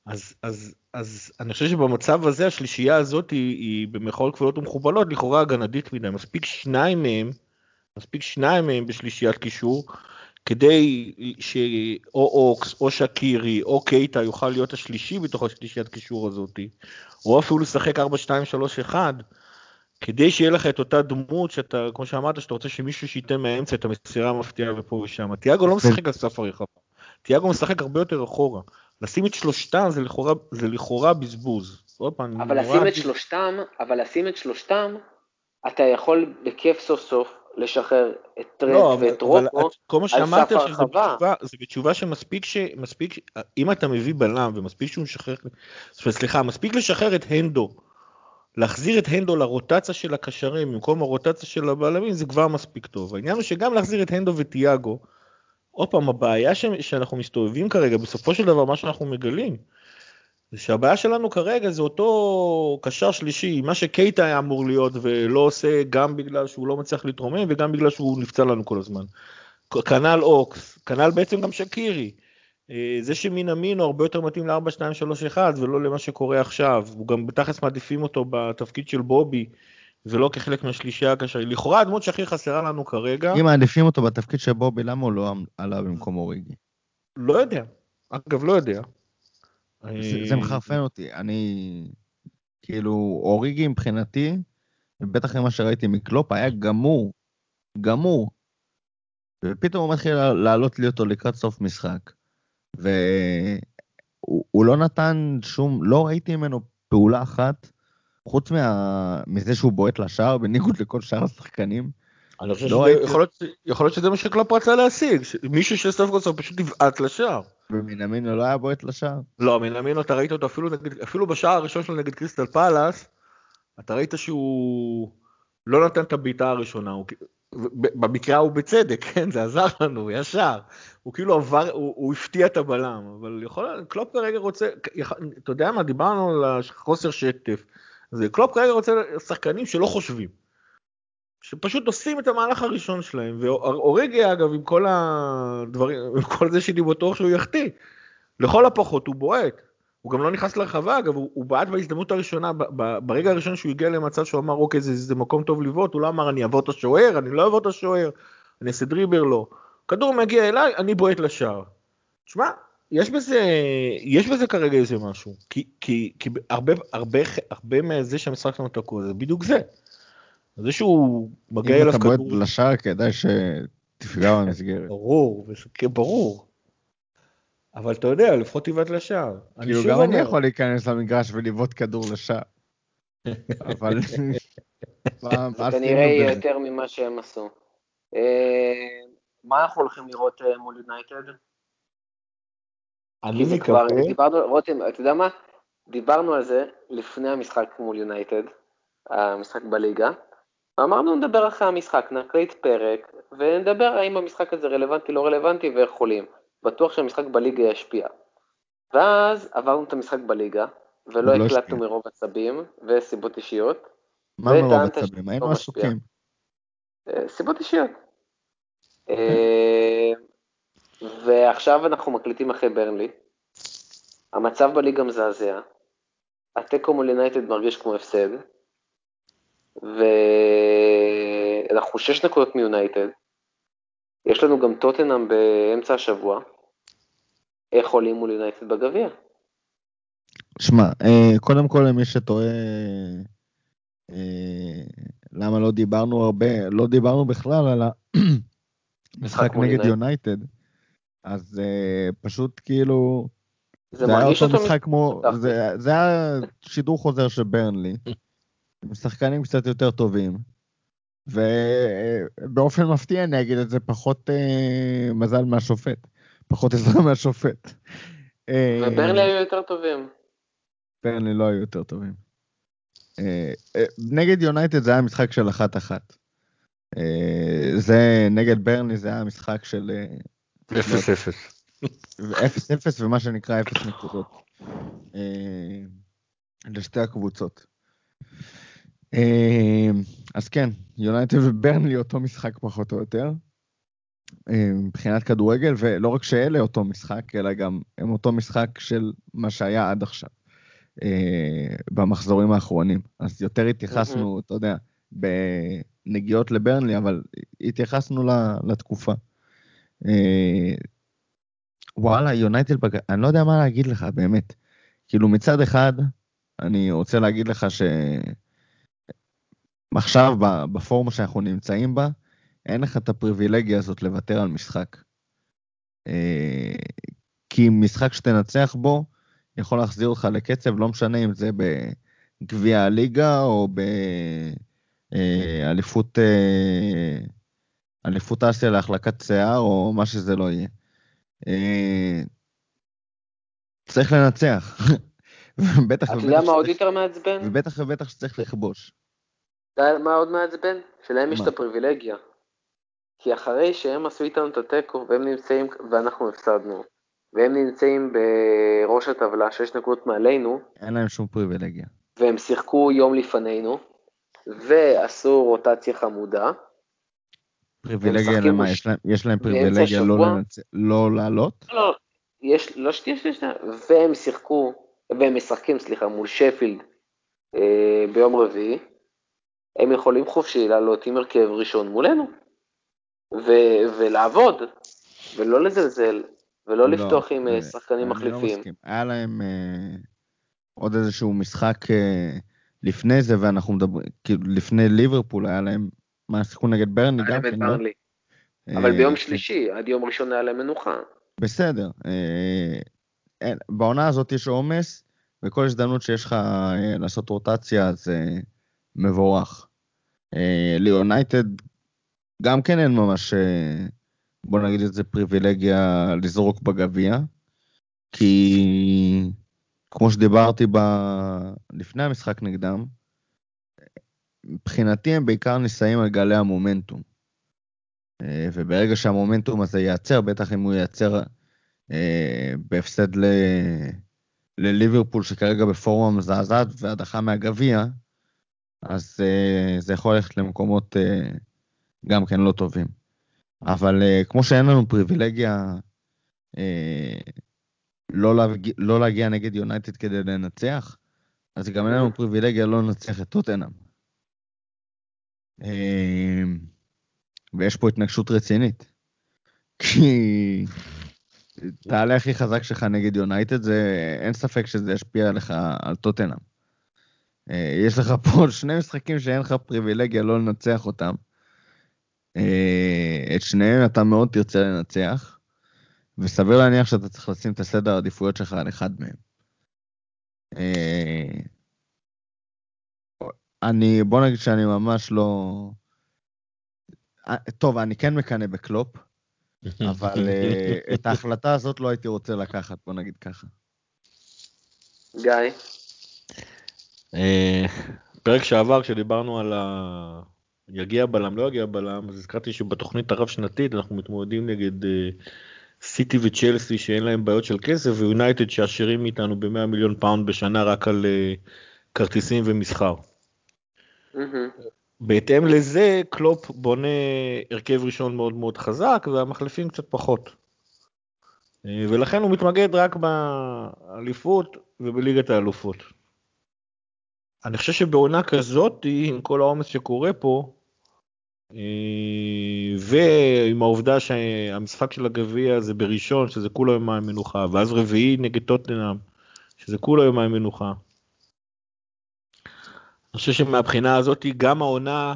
אז, אז, אז אני חושב שבמצב הזה, השלישייה הזאת היא, היא במרכאות כפולות ומכופלות, לכאורה הגנדית מדי. מספיק שניים מהם, מספיק שניים מהם בשלישיית קישור, כדי שאו אוקס, או שקירי, או קייטה יוכל להיות השלישי בתוך השלישיית קישור הזאת, או אפילו לשחק 4, 2, 3, 1, כדי שיהיה לך את אותה דמות שאתה, כמו שאמרת, שאתה רוצה שמישהו שייתן מהאמצע את המסירה המפתיעה ופה ושם. תיאגו לא משחק על סף הרחבה, תיאגו משחק הרבה יותר אחורה. לשים את שלושתם זה לכאורה, זה לכאורה בזבוז. אבל נורא- לשים את שלושתם, אבל לשים את שלושתם, אתה יכול בכיף סוף סוף לשחרר את טרנט לא, ואת רוקו. את- כל מה על שאמרת סף שזה. בתשובה, זה בתשובה שמספיק ש... מספיק. אם אתה מביא בלם ומספיק שהוא משחרר, סליחה, מספיק לשחרר את הנדו, להחזיר את הנדו לרוטציה של הקשרים במקום הרוטציה של הבלמים זה כבר מספיק טוב. העניין הוא שגם להחזיר את הנדו וטיאגו, עוד פעם, הבעיה ש... שאנחנו מסתובבים כרגע, בסופו של דבר מה שאנחנו מגלים, זה שהבעיה שלנו כרגע זה אותו קשר שלישי, מה שקייטה היה אמור להיות ולא עושה גם בגלל שהוא לא מצליח להתרומם וגם בגלל שהוא נפצע לנו כל הזמן. כנ"ל אוקס, כנ"ל בעצם גם שקירי. אה, זה שמינמינו הרבה יותר מתאים ל-4, 2, 3, 1 ולא למה שקורה עכשיו. הוא גם בתכלס מעדיפים אותו בתפקיד של בובי ולא כחלק מהשלישייה הקשרית. לכאורה הדמות שהכי חסרה לנו כרגע, אם מעדיפים אותו בתפקיד של בובי, למה הוא לא עלה במקום אוריגי? לא יודע. אגב, לא יודע. זה, אה, זה מחרפן אותי. אני, כאילו, אוריגי מבחינתי, בטח אחרי מה שראיתי מקלופ, היה גמור. גמור. ופתאום הוא מתחיל לעלות לי אותו לקראת סוף משחק. והוא הוא לא נתן שום, לא ראיתי ממנו פעולה אחת, חוץ מה, מזה שהוא בועט לשער, בניגוד לכל שאר השחקנים. אני חושב לא שזה, יכול להיות, יכול להיות שזה מה שקלופ רצה להשיג, מישהו שסוף כל סוף פשוט יבעט לשער. ומינאמינו לא היה בועט לשער. לא, מינאמינו אתה ראית אותו אפילו, נגד, אפילו בשער הראשון שלו נגד קריסטל פאלאס, אתה ראית שהוא לא נתן את הבעיטה הראשונה, הוא, במקרה הוא בצדק, כן, זה עזר לנו, ישר. הוא כאילו עבר, הוא, הוא הפתיע את הבלם, אבל יכול, קלופ כרגע רוצה, אתה יודע מה, דיברנו על החוסר שטף, זה קלופ כרגע רוצה שחקנים שלא חושבים. שפשוט עושים את המהלך הראשון שלהם, ואורגי אגב עם כל הדברים, עם כל זה שאני בטוח שהוא יחטיא, לכל הפחות הוא בועט, הוא גם לא נכנס לרחבה אגב, הוא, הוא בעט בהזדמנות הראשונה, ב, ב, ברגע הראשון שהוא הגיע למצב שהוא אמר אוקיי זה, זה מקום טוב לבעוט, הוא לא אמר אני אעבור את השוער, אני לא אעבור את השוער, אני אעשה דריבר לא, כדור מגיע אליי, אני בועט לשער. תשמע, יש בזה, יש בזה כרגע איזה משהו, כי, כי, כי הרבה, הרבה, הרבה מזה שהמשחק שלנו תקוע זה בדיוק זה. זה שהוא מגיע אם אליו אתה בועט כדור, לשער, כדאי שתפגע במסגרת. ברור, ברור. אבל אתה יודע, לפחות תבעט לשער. אני כאילו, גם אני יכול להיכנס למגרש ולבעוט כדור לשער. אבל... זה כנראה יהיה? יותר ממה שהם עשו. אה, מה אנחנו הולכים לראות אה, מול יונייטד? אני מקווה, דיברנו, רותם, אתה יודע מה? דיברנו על זה לפני המשחק מול יונייטד, המשחק בליגה. אמרנו נדבר אחרי המשחק, נקליט פרק, ונדבר האם המשחק הזה רלוונטי, לא רלוונטי ואיך חולים. בטוח שהמשחק בליגה ישפיע. ואז עברנו את המשחק בליגה, ולא לא הקלטנו. מרוב עצבים וסיבות אישיות. מה מרוב עצבים? היינו לא. עסוקים. אה, סיבות אישיות. אה, ועכשיו אנחנו מקליטים אחרי ברנלי. המצב בליגה מזעזע. התיקו מול יונייטד מרגיש כמו הפסד. ואנחנו שש נקודות מיונייטד. יש לנו גם טוטנאם באמצע השבוע. איך עולים מול יונייטד בגביע? שמע, אה, קודם כל למי שטועה, אה, למה לא דיברנו הרבה, לא דיברנו בכלל על המשחק נגד יונייטד. אז אה, פשוט כאילו, זה זה היה אותו משחק כמו, פתחתי. זה- זה היה שידור חוזר של ברנלי, עם שחקנים קצת יותר טובים, ובאופן מפתיע אני אגיד את זה, פחות אה, מזל מהשופט, פחות עזרה מהשופט. אה, וברלי היו יותר טובים. ברנלי לא היו יותר טובים. אה, אה, נגד יונייטד זה היה משחק של אחת-אחת. אה, זה, נגד ברנלי זה היה משחק של אה, 0-0. 0-0 ומה שנקרא 0 נקודות. לשתי הקבוצות. אה, אז כן, יונייטד וברנלי אותו משחק פחות או יותר. אה, מבחינת כדורגל, ולא רק שאלה אותו משחק, אלא גם הם אותו משחק של מה שהיה עד עכשיו. אה, במחזורים האחרונים. אז יותר התייחסנו, אתה יודע, בנגיעות לברנלי, אבל התייחסנו לתקופה. אה, וואלה, יונייטד, בג... אני לא יודע מה להגיד לך, באמת. כאילו, מצד אחד, אני רוצה להגיד לך ש... עכשיו, בפורמה שאנחנו נמצאים בה, אין לך את הפריבילגיה הזאת לוותר על משחק. אה, כי משחק שתנצח בו, יכול להחזיר אותך לקצב, לא משנה אם זה בגביע הליגה או באליפות אה, אליפות אסיה להחלקת שיער או מה שזה לא יהיה. אה, צריך לנצח. אתה יודע מה עוד יותר מעצבן? ובטח ובטח שצריך לכבוש. אתה יודע מה עוד מעצבן? שלהם יש? את הפריבילגיה. כי אחרי שהם עשו איתנו את התיקו והם נמצאים, ואנחנו הפסדנו, והם נמצאים בראש הטבלה, שש נקודות מעלינו, אין להם שום פריבילגיה. והם שיחקו יום לפנינו, ועשו רוטציה חמודה, פריבילגיה למה? יש להם- יש להם פריבילגיה לא? לנצ- לא לעלות? לא, יש, לא שתהיה שנייה, שנייה, והם שיחקו, והם משחקים, סליחה, מול שפילד אה, ביום רביעי, הם יכולים חופשי לעלות עם הרכב ראשון מולנו, ו- ולעבוד, ולא לזלזל, ולא לפתוח עם אה, אה, שחקנים אני לא מחליפים. מסכים. היה להם אה, עוד איזשהו משחק אה, לפני זה, ואנחנו מדברים, כאילו לפני ליברפול היה להם, מה, שיחקו נגד ברני גם כן, לא? אבל אה, ביום כן. שלישי, עד יום ראשון היה להם מנוחה. בסדר. אה, בעונה הזאת יש עומס, וכל הזדמנות שיש לך לעשות רוטציה, אז מבורך. אה, ליונייטד גם כן אין ממש, אה, בוא נגיד את זה, פריבילגיה לזרוק בגביע, כי כמו שדיברתי ב... לפני המשחק נגדם, מבחינתי הם בעיקר נישאים על גלי המומנטום. אה, וברגע שהמומנטום הזה ייעצר, בטח אם הוא ייעצר בהפסד ל... לליברפול, שכרגע בפורום מזעזעת והדחה מהגביע, אז אה, זה יכול ללכת למקומות אה, גם כן לא טובים. אבל אה, כמו שאין לנו פריבילגיה אה, לא, להגיע, לא להגיע נגד יונייטד כדי לנצח, אז גם אין לנו פריבילגיה לא לנצח את טוטנאם. אה, ויש פה התנגשות רצינית. כי תעלה הכי חזק שלך נגד יונייטד, זה אין ספק שזה ישפיע עליך על טוטנאם. אה, יש לך פה שני משחקים שאין לך פריבילגיה לא לנצח אותם. אה, את שניהם אתה מאוד תרצה לנצח, וסביר להניח שאתה צריך לשים את הסדר העדיפויות שלך על אחד מהם. אה, אני, בוא נגיד שאני ממש לא... טוב, אני כן מקנא בקלופ, אבל את ההחלטה הזאת לא הייתי רוצה לקחת, בוא נגיד ככה. גיא, פרק שעבר כשדיברנו על ה... יגיע בלם לא יגיע בלם אז הזכרתי שבתוכנית הרב שנתית אנחנו מתמודדים נגד אה, סיטי וצ'לסי שאין להם בעיות של כסף ויונייטד שעשירים איתנו ב-100 מיליון פאונד בשנה רק על אה, כרטיסים ומסחר. מהמם. בהתאם לזה קלופ בונה הרכב ראשון מאוד מאוד חזק והמחליפים קצת פחות. אה, ולכן הוא מתמקד רק באליפות ובליגת האלופות. אני חושב שבעונה כזאת עם כל העומס שקורה פה אה, ועם העובדה שהמשחק של הגביע זה בראשון, שזה כולו יומיים מנוחה, ואז רביעי נגד טוטנאם, שזה כולו יומיים מנוחה. אני חושב שמבחינה הזאת גם העונה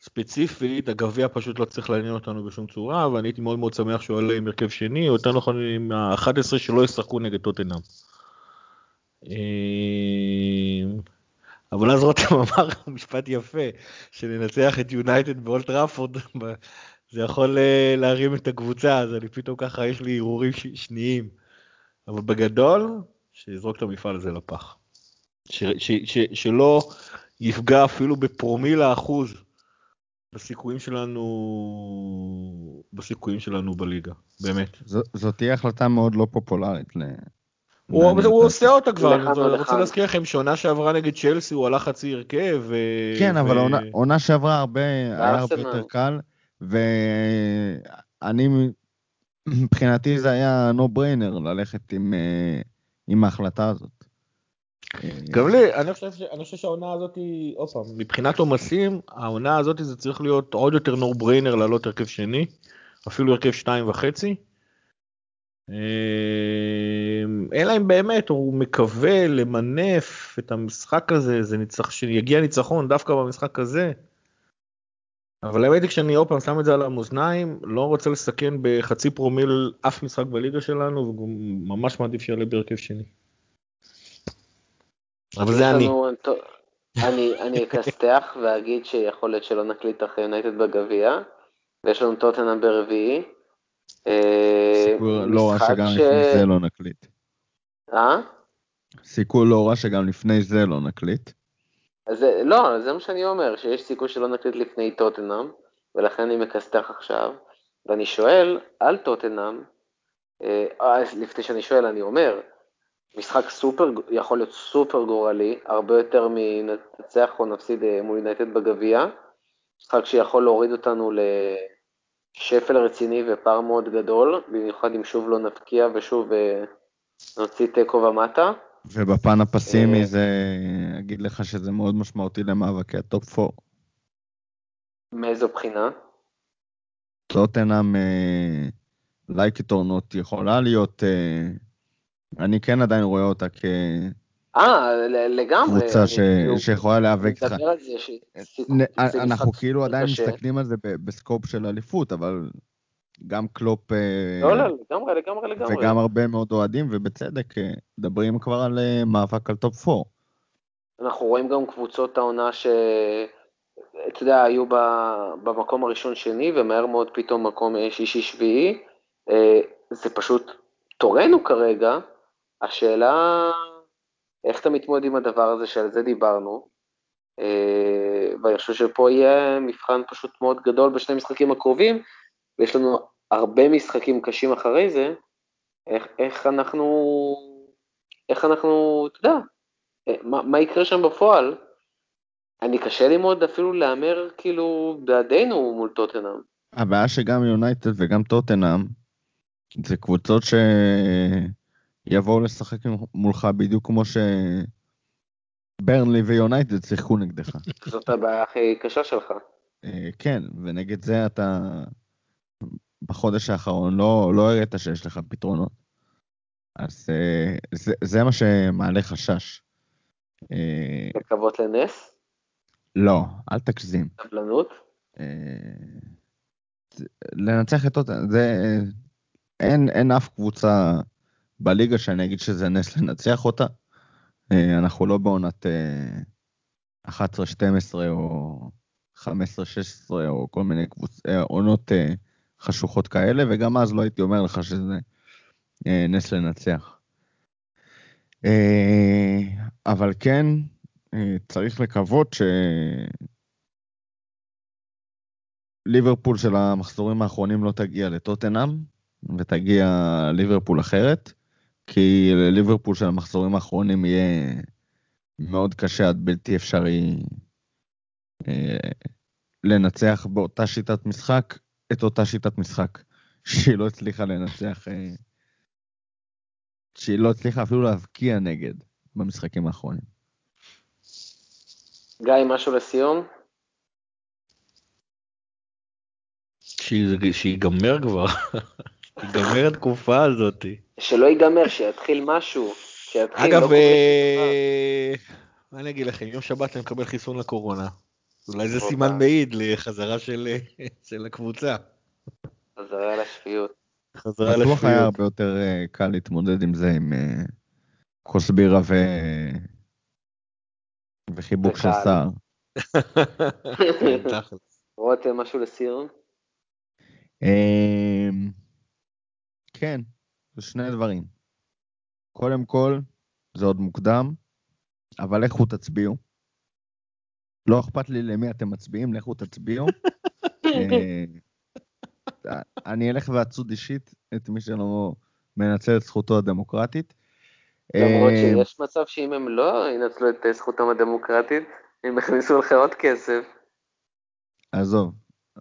ספציפית, הגביע פשוט לא צריך לעניין אותנו בשום צורה, ואני הייתי מאוד מאוד שמח שהוא עולה עם הרכב שני, או יותר נכון עם ה-11 שלא ישחקו נגד טוטנאם. אה, אבל אז רותם אמר משפט יפה, שננצח את יונייטד באולטראפורד, זה יכול אה, להרים את הקבוצה, אז אני פתאום ככה, יש לי הרהורים שניים. אבל בגדול, שיזרוק את המפעל הזה לפח. שלא יפגע אפילו בפרומיל האחוז בסיכויים שלנו, בסיכויים שלנו בליגה, באמת. זאת תהיה החלטה מאוד לא פופולרית. הוא, הוא עושה אותה כבר, אני. רוצה להזכיר לכם שעונה שעברה נגד צ'לסי הוא עלה חצי הרכב. ו... כן, אבל עונה- עונה שעברה הרבה, היה הרבה. יותר קל, ואני, מבחינתי זה היה no brainer ללכת עם, אה, עם ההחלטה הזאת. גם לי, אני חושב, ש... אני חושב שהעונה הזאת היא, עוד פעם, מבחינת עומסים, העונה הזאת זה צריך להיות עוד יותר נו בריינר לעלות הרכב שני, אפילו הרכב שתיים וחצי. אמ, אלא אם באמת הוא מקווה למנף את המשחק הזה, זה ניצח, שיגיע ניצחון דווקא במשחק הזה. אבל האמת היא כשאני עוד פעם שם את זה על המאזניים, לא רוצה לסכן בחצי פרומיל אף משחק בליגה שלנו, וממש מעדיף שיעלה בהרכב שני. אבל זה אני. אני אני אכסתח ואגיד שיכול להיות שלא נקליט אחרי יונייטד בגביע, ויש לנו טוטנאם ברביעי. אה, סיכוי לא רע שגם לפני זה לא נקליט. אה? סיכוי לא רע שגם לפני זה לא נקליט. זה- לא, זה מה שאני אומר, שיש סיכוי שלא נקליט לפני טוטנאם, ולכן אני מכסתח עכשיו, ואני שואל על טוטנאם, אה, אה, לפני שאני שואל אני אומר, משחק סופר, יכול להיות סופר גורלי, הרבה יותר מנצח או נפסיד אה, מול יונייטד בגביע, משחק שיכול להוריד אותנו לשפל רציני ופער מאוד גדול, במיוחד אם שוב לא נבקיע ושוב אה, נוציא תיקו ומטה. ובפן הפסימי אה. זה, אגיד לך שזה מאוד משמעותי למאבקי ה top 4. מאיזו בחינה? טוטנאם like it or not יכולה להיות, אה, אני כן עדיין רואה אותה אה, לגמרי. ש- כאילו שיכולה להיאבק איתך. אנחנו כאילו עדיין. מסתכלים על זה ב scope של אליפות, אבל גם קלופ אה, לא, לא, לגמרי, לגמרי, לגמרי. וגם הרבה מאוד אוהדים, ובצדק, אה, מדברים כבר על אה, מאבק על top 4. אנחנו רואים גם קבוצות העונה ש... אתה יודע, היו במקום הראשון-שני, ומהר מאוד פתאום מקום שישי-שביעי. זה פשוט תורנו כרגע. השאלה, איך אתה מתמודד עם הדבר הזה, שעל זה דיברנו. אה, ואני חושב שפה יהיה מבחן פשוט מאוד גדול בשני המשחקים הקרובים, ויש לנו הרבה משחקים קשים אחרי זה. איך, איך אנחנו, איך אנחנו, אתה יודע, אה, מה, מה יקרה שם בפועל? אני קשה לי מאוד אפילו להמר כאילו בעדינו מול טוטנאם. הבעיה שגם יונייטד וגם טוטנאם, זה קבוצות שיבואו לשחק מולך בדיוק כמו שברנלי ויונייטד שיחקו נגדך. זאת הבעיה הכי קשה שלך. אה, כן, ונגד זה אתה בחודש האחרון לא, לא הראית שיש לך פתרונות. אז אה, זה, זה מה שמעלה חשש. אה, לקוות לנס, לא, אל תגזים. סבלנות. לנצח את טוטנאם, זה... אין, אין אף קבוצה בליגה שאני אגיד שזה נס לנצח אותה. אה, אנחנו לא בעונת אה, 11-12 או 15-16 או כל מיני קבוצ... אה, עונות אה, חשוכות כאלה, וגם אז לא הייתי אומר לך שזה אה, נס לנצח. אה, אבל כן, אה, צריך לקוות ש... ליברפול של המחזורים האחרונים לא תגיע לטוטנאם, ותגיע ליברפול אחרת, כי לליברפול של המחזורים האחרונים יהיה מאוד קשה עד בלתי אפשרי אה, לנצח באותה שיטת משחק, את אותה שיטת משחק, שהיא לא הצליחה לנצח, אה, שהיא לא הצליחה אפילו להבקיע נגד במשחקים האחרונים. גיא, משהו לסיום? שיגמר כבר, שיגמר התקופה הזאת. שלא ייגמר, שיתחיל משהו. שיתחיל, לא אגב, שום אה, מה אני אגיד לכם, יום שבת אני מקבל חיסון לקורונה. אולי זה. סימן מעיד לחזרה של של הקבוצה. חזרה לשפיות. חזרה בטוח היה לשפיות. הרבה יותר אה, קל להתמודד עם זה עם אה, כוס בירה ו... וחיבוק של. שיער. כן. רותם, משהו לסיום? אמ, כן, זה שני דברים. קודם כל, זה עוד מוקדם, אבל לכו תצביעו. לא אכפת לי למי אתם מצביעים, לכו תצביעו. אה, אני אלך ואצוד אישית את מי שלא מנצל את זכותו הדמוקרטית. למרות אה, שיש מצב שאם הם לא ינצלו את זכותם הדמוקרטית, הם יכניסו לך עוד כסף. עזוב,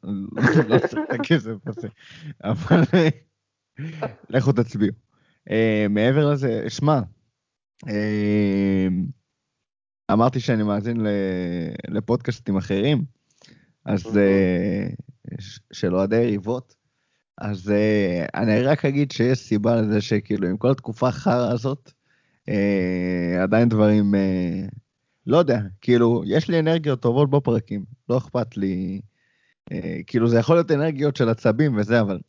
לא צריך את הכסף הזה, אבל אה, לכו תצביעו. אה, מעבר לזה, שמע, אה, אמרתי שאני מאזין לפודקאסטים אחרים, אז ש- של אוהדי יריבות, אז אה, אני רק אגיד שיש סיבה לזה שכאילו עם כל התקופה החרא הזאת, אה, עדיין דברים, אה, לא יודע, כאילו, יש לי אנרגיות טובות בפרקים, לא אכפת לי, אה, כאילו זה יכול להיות אנרגיות של עצבים וזה, אבל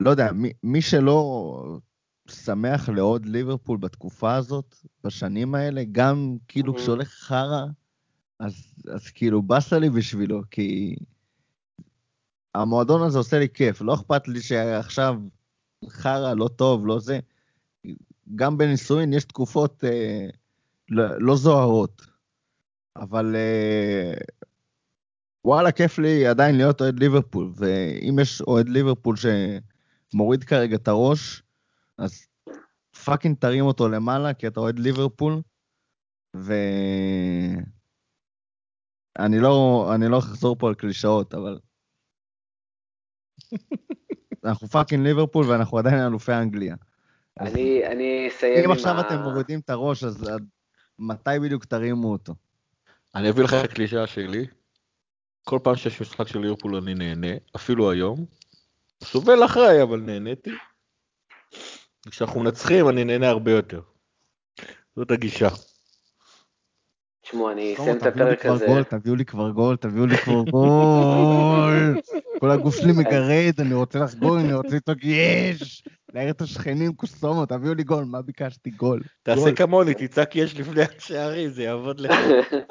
לא יודע, מי, מי שלא שמח לעוד ליברפול בתקופה הזאת, בשנים האלה, גם כאילו Mhm. כשהולך חרא, אז, אז כאילו באסה לי בשבילו, כי המועדון הזה עושה לי כיף, לא אכפת לי שעכשיו חרא, לא טוב, לא זה. גם בנישואין יש תקופות אה, לא, לא זוהרות, אבל אה, וואלה, כיף לי עדיין להיות אוהד ליברפול, ואם יש אוהד ליברפול שמוריד כרגע את הראש, אז fucking תרים אותו למעלה, כי אתה אוהד ליברפול, ואני לא, אני לא אחזור פה על קלישאות, אבל אנחנו fucking ליברפול ואנחנו עדיין אלופי אנגליה. אני אני אסיים עם אם עכשיו ה- אתם מורידים את הראש, אז עד מתי בדיוק תרימו אותו? אני אביא לך את הקלישאה שלי. כל פעם שיש משחק של ליברפול אני נהנה, אפילו היום. סובל אחרי, אבל נהניתי. כשאנחנו מנצחים אני נהנה הרבה יותר. זאת הגישה. תשמעו, אני אסיים את הפרק הזה. גול, תביאו לי כבר גול, תביאו לי כבר גול. כל הגוף שלי מגרד, אני רוצה לחגוג, אני רוצה לצעוק יש! להעיר את השכנים, קוסומו, תביאו לי גול, מה ביקשתי? גול. תעשה. כמוני, תצעק יש לפני השערים, זה יעבוד לך.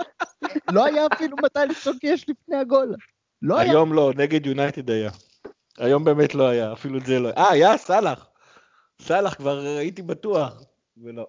לא היה אפילו מתי לצעוק יש לפני הגול. לא היה. היום לא, נגד יונייטד היה. היום באמת לא היה, אפילו את זה לא היה. אה, היה סאלח. סאלח, כבר הייתי בטוח. ולא.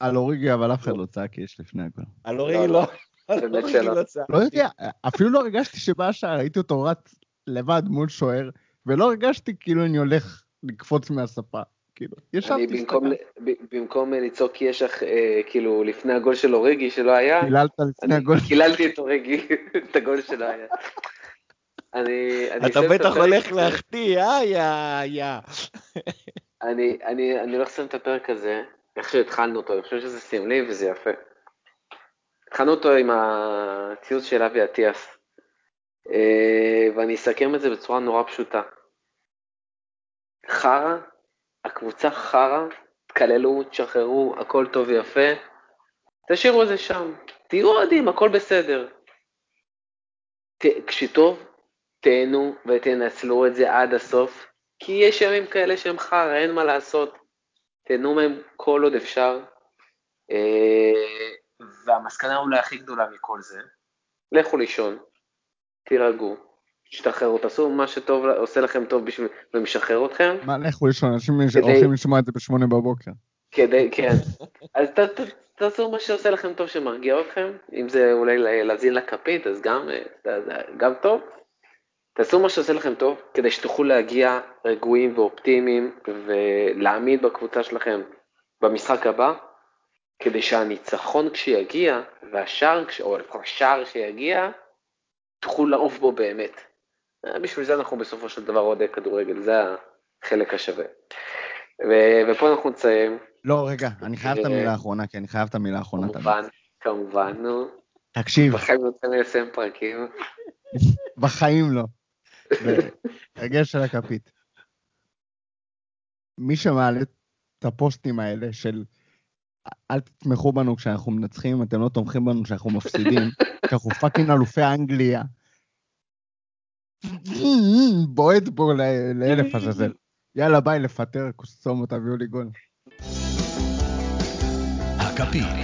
על אוריגי, אבל אף אחד לא צעק יש לפני הגול. על אוריגי לא. על באמת אוריגי שלא. לא צעקתי. לא יודע, אפילו לא הרגשתי שבא השער, ראיתי אותו רץ לבד מול שוער, ולא הרגשתי כאילו אני הולך לקפוץ מהספה. כאילו, אני ישבתי, במקום הסתכלתי. ל- ב- במקום לצעוק יש אח- אה, כאילו לפני הגול של אוריגי שלא היה, קיללת לפני הגול. קיללתי את אוריגי, את הגול שלא היה. אני אני אתה את בטח הפרק הולך. להחטיא, אה, יא, יא. אני, אני, אני הולך לסיים את הפרק הזה, איך שהתחלנו אותו, אני חושב שזה סמלי וזה יפה. התחלנו אותו עם הציוץ של אבי אטיאס, אה, ואני אסכם את זה בצורה נורא פשוטה. חרא, הקבוצה חרא, תקללו, תשחררו, הכל טוב ויפה, תשאירו את זה שם, תהיו אוהדים, הכל בסדר. ת- כשטוב, תהנו ותנצלו את זה עד הסוף, כי יש ימים כאלה שהם חרא, אין מה לעשות. תהנו מהם כל עוד אפשר. אה, והמסקנה אולי הכי גדולה מכל זה, לכו לישון, תירגעו, תשתחררו, תעשו מה שטוב, עושה לכם טוב בשביל, ומשחרר אתכם, מה, לכו לישון, אנשים הולכים לשמוע את זה בשמונה בבוקר. כדי, כן. אז ת, ת, תעשו מה שעושה לכם טוב שמרגיע אתכם, אם זה אולי לה- להזין לכפית, אז גם, אה, גם טוב. תעשו מה שעושה לכם טוב, כדי שתוכלו להגיע רגועים ואופטימיים ולהעמיד בקבוצה שלכם במשחק הבא, כדי שהניצחון כשיגיע, והשער, כש- או לפחות השער כשיגיע, תוכלו לעוף בו באמת. אה, בשביל זה אנחנו בסופו של דבר אוהדי כדורגל, זה החלק השווה. ו- ופה אנחנו נסיים, לא, רגע, אני חייב את אה, המילה האחרונה, כי אני חייב את המילה האחרונה. תמיד. כמובן, כמובן, נו, תקשיב, בחיים יוצא לי לסיים פרקים. בחיים לא. הרגל של הכפית. מי שמעלה את הפוסטים האלה של אל תתמכו בנו כשאנחנו מנצחים, אתם לא תומכים בנו כשאנחנו מפסידים, כי אנחנו פאקינג אלופי אנגליה. בועט בו לאלף עזאזל. יאללה ביי, לפטר, קוסומו, תביאו לי גול. הכפית.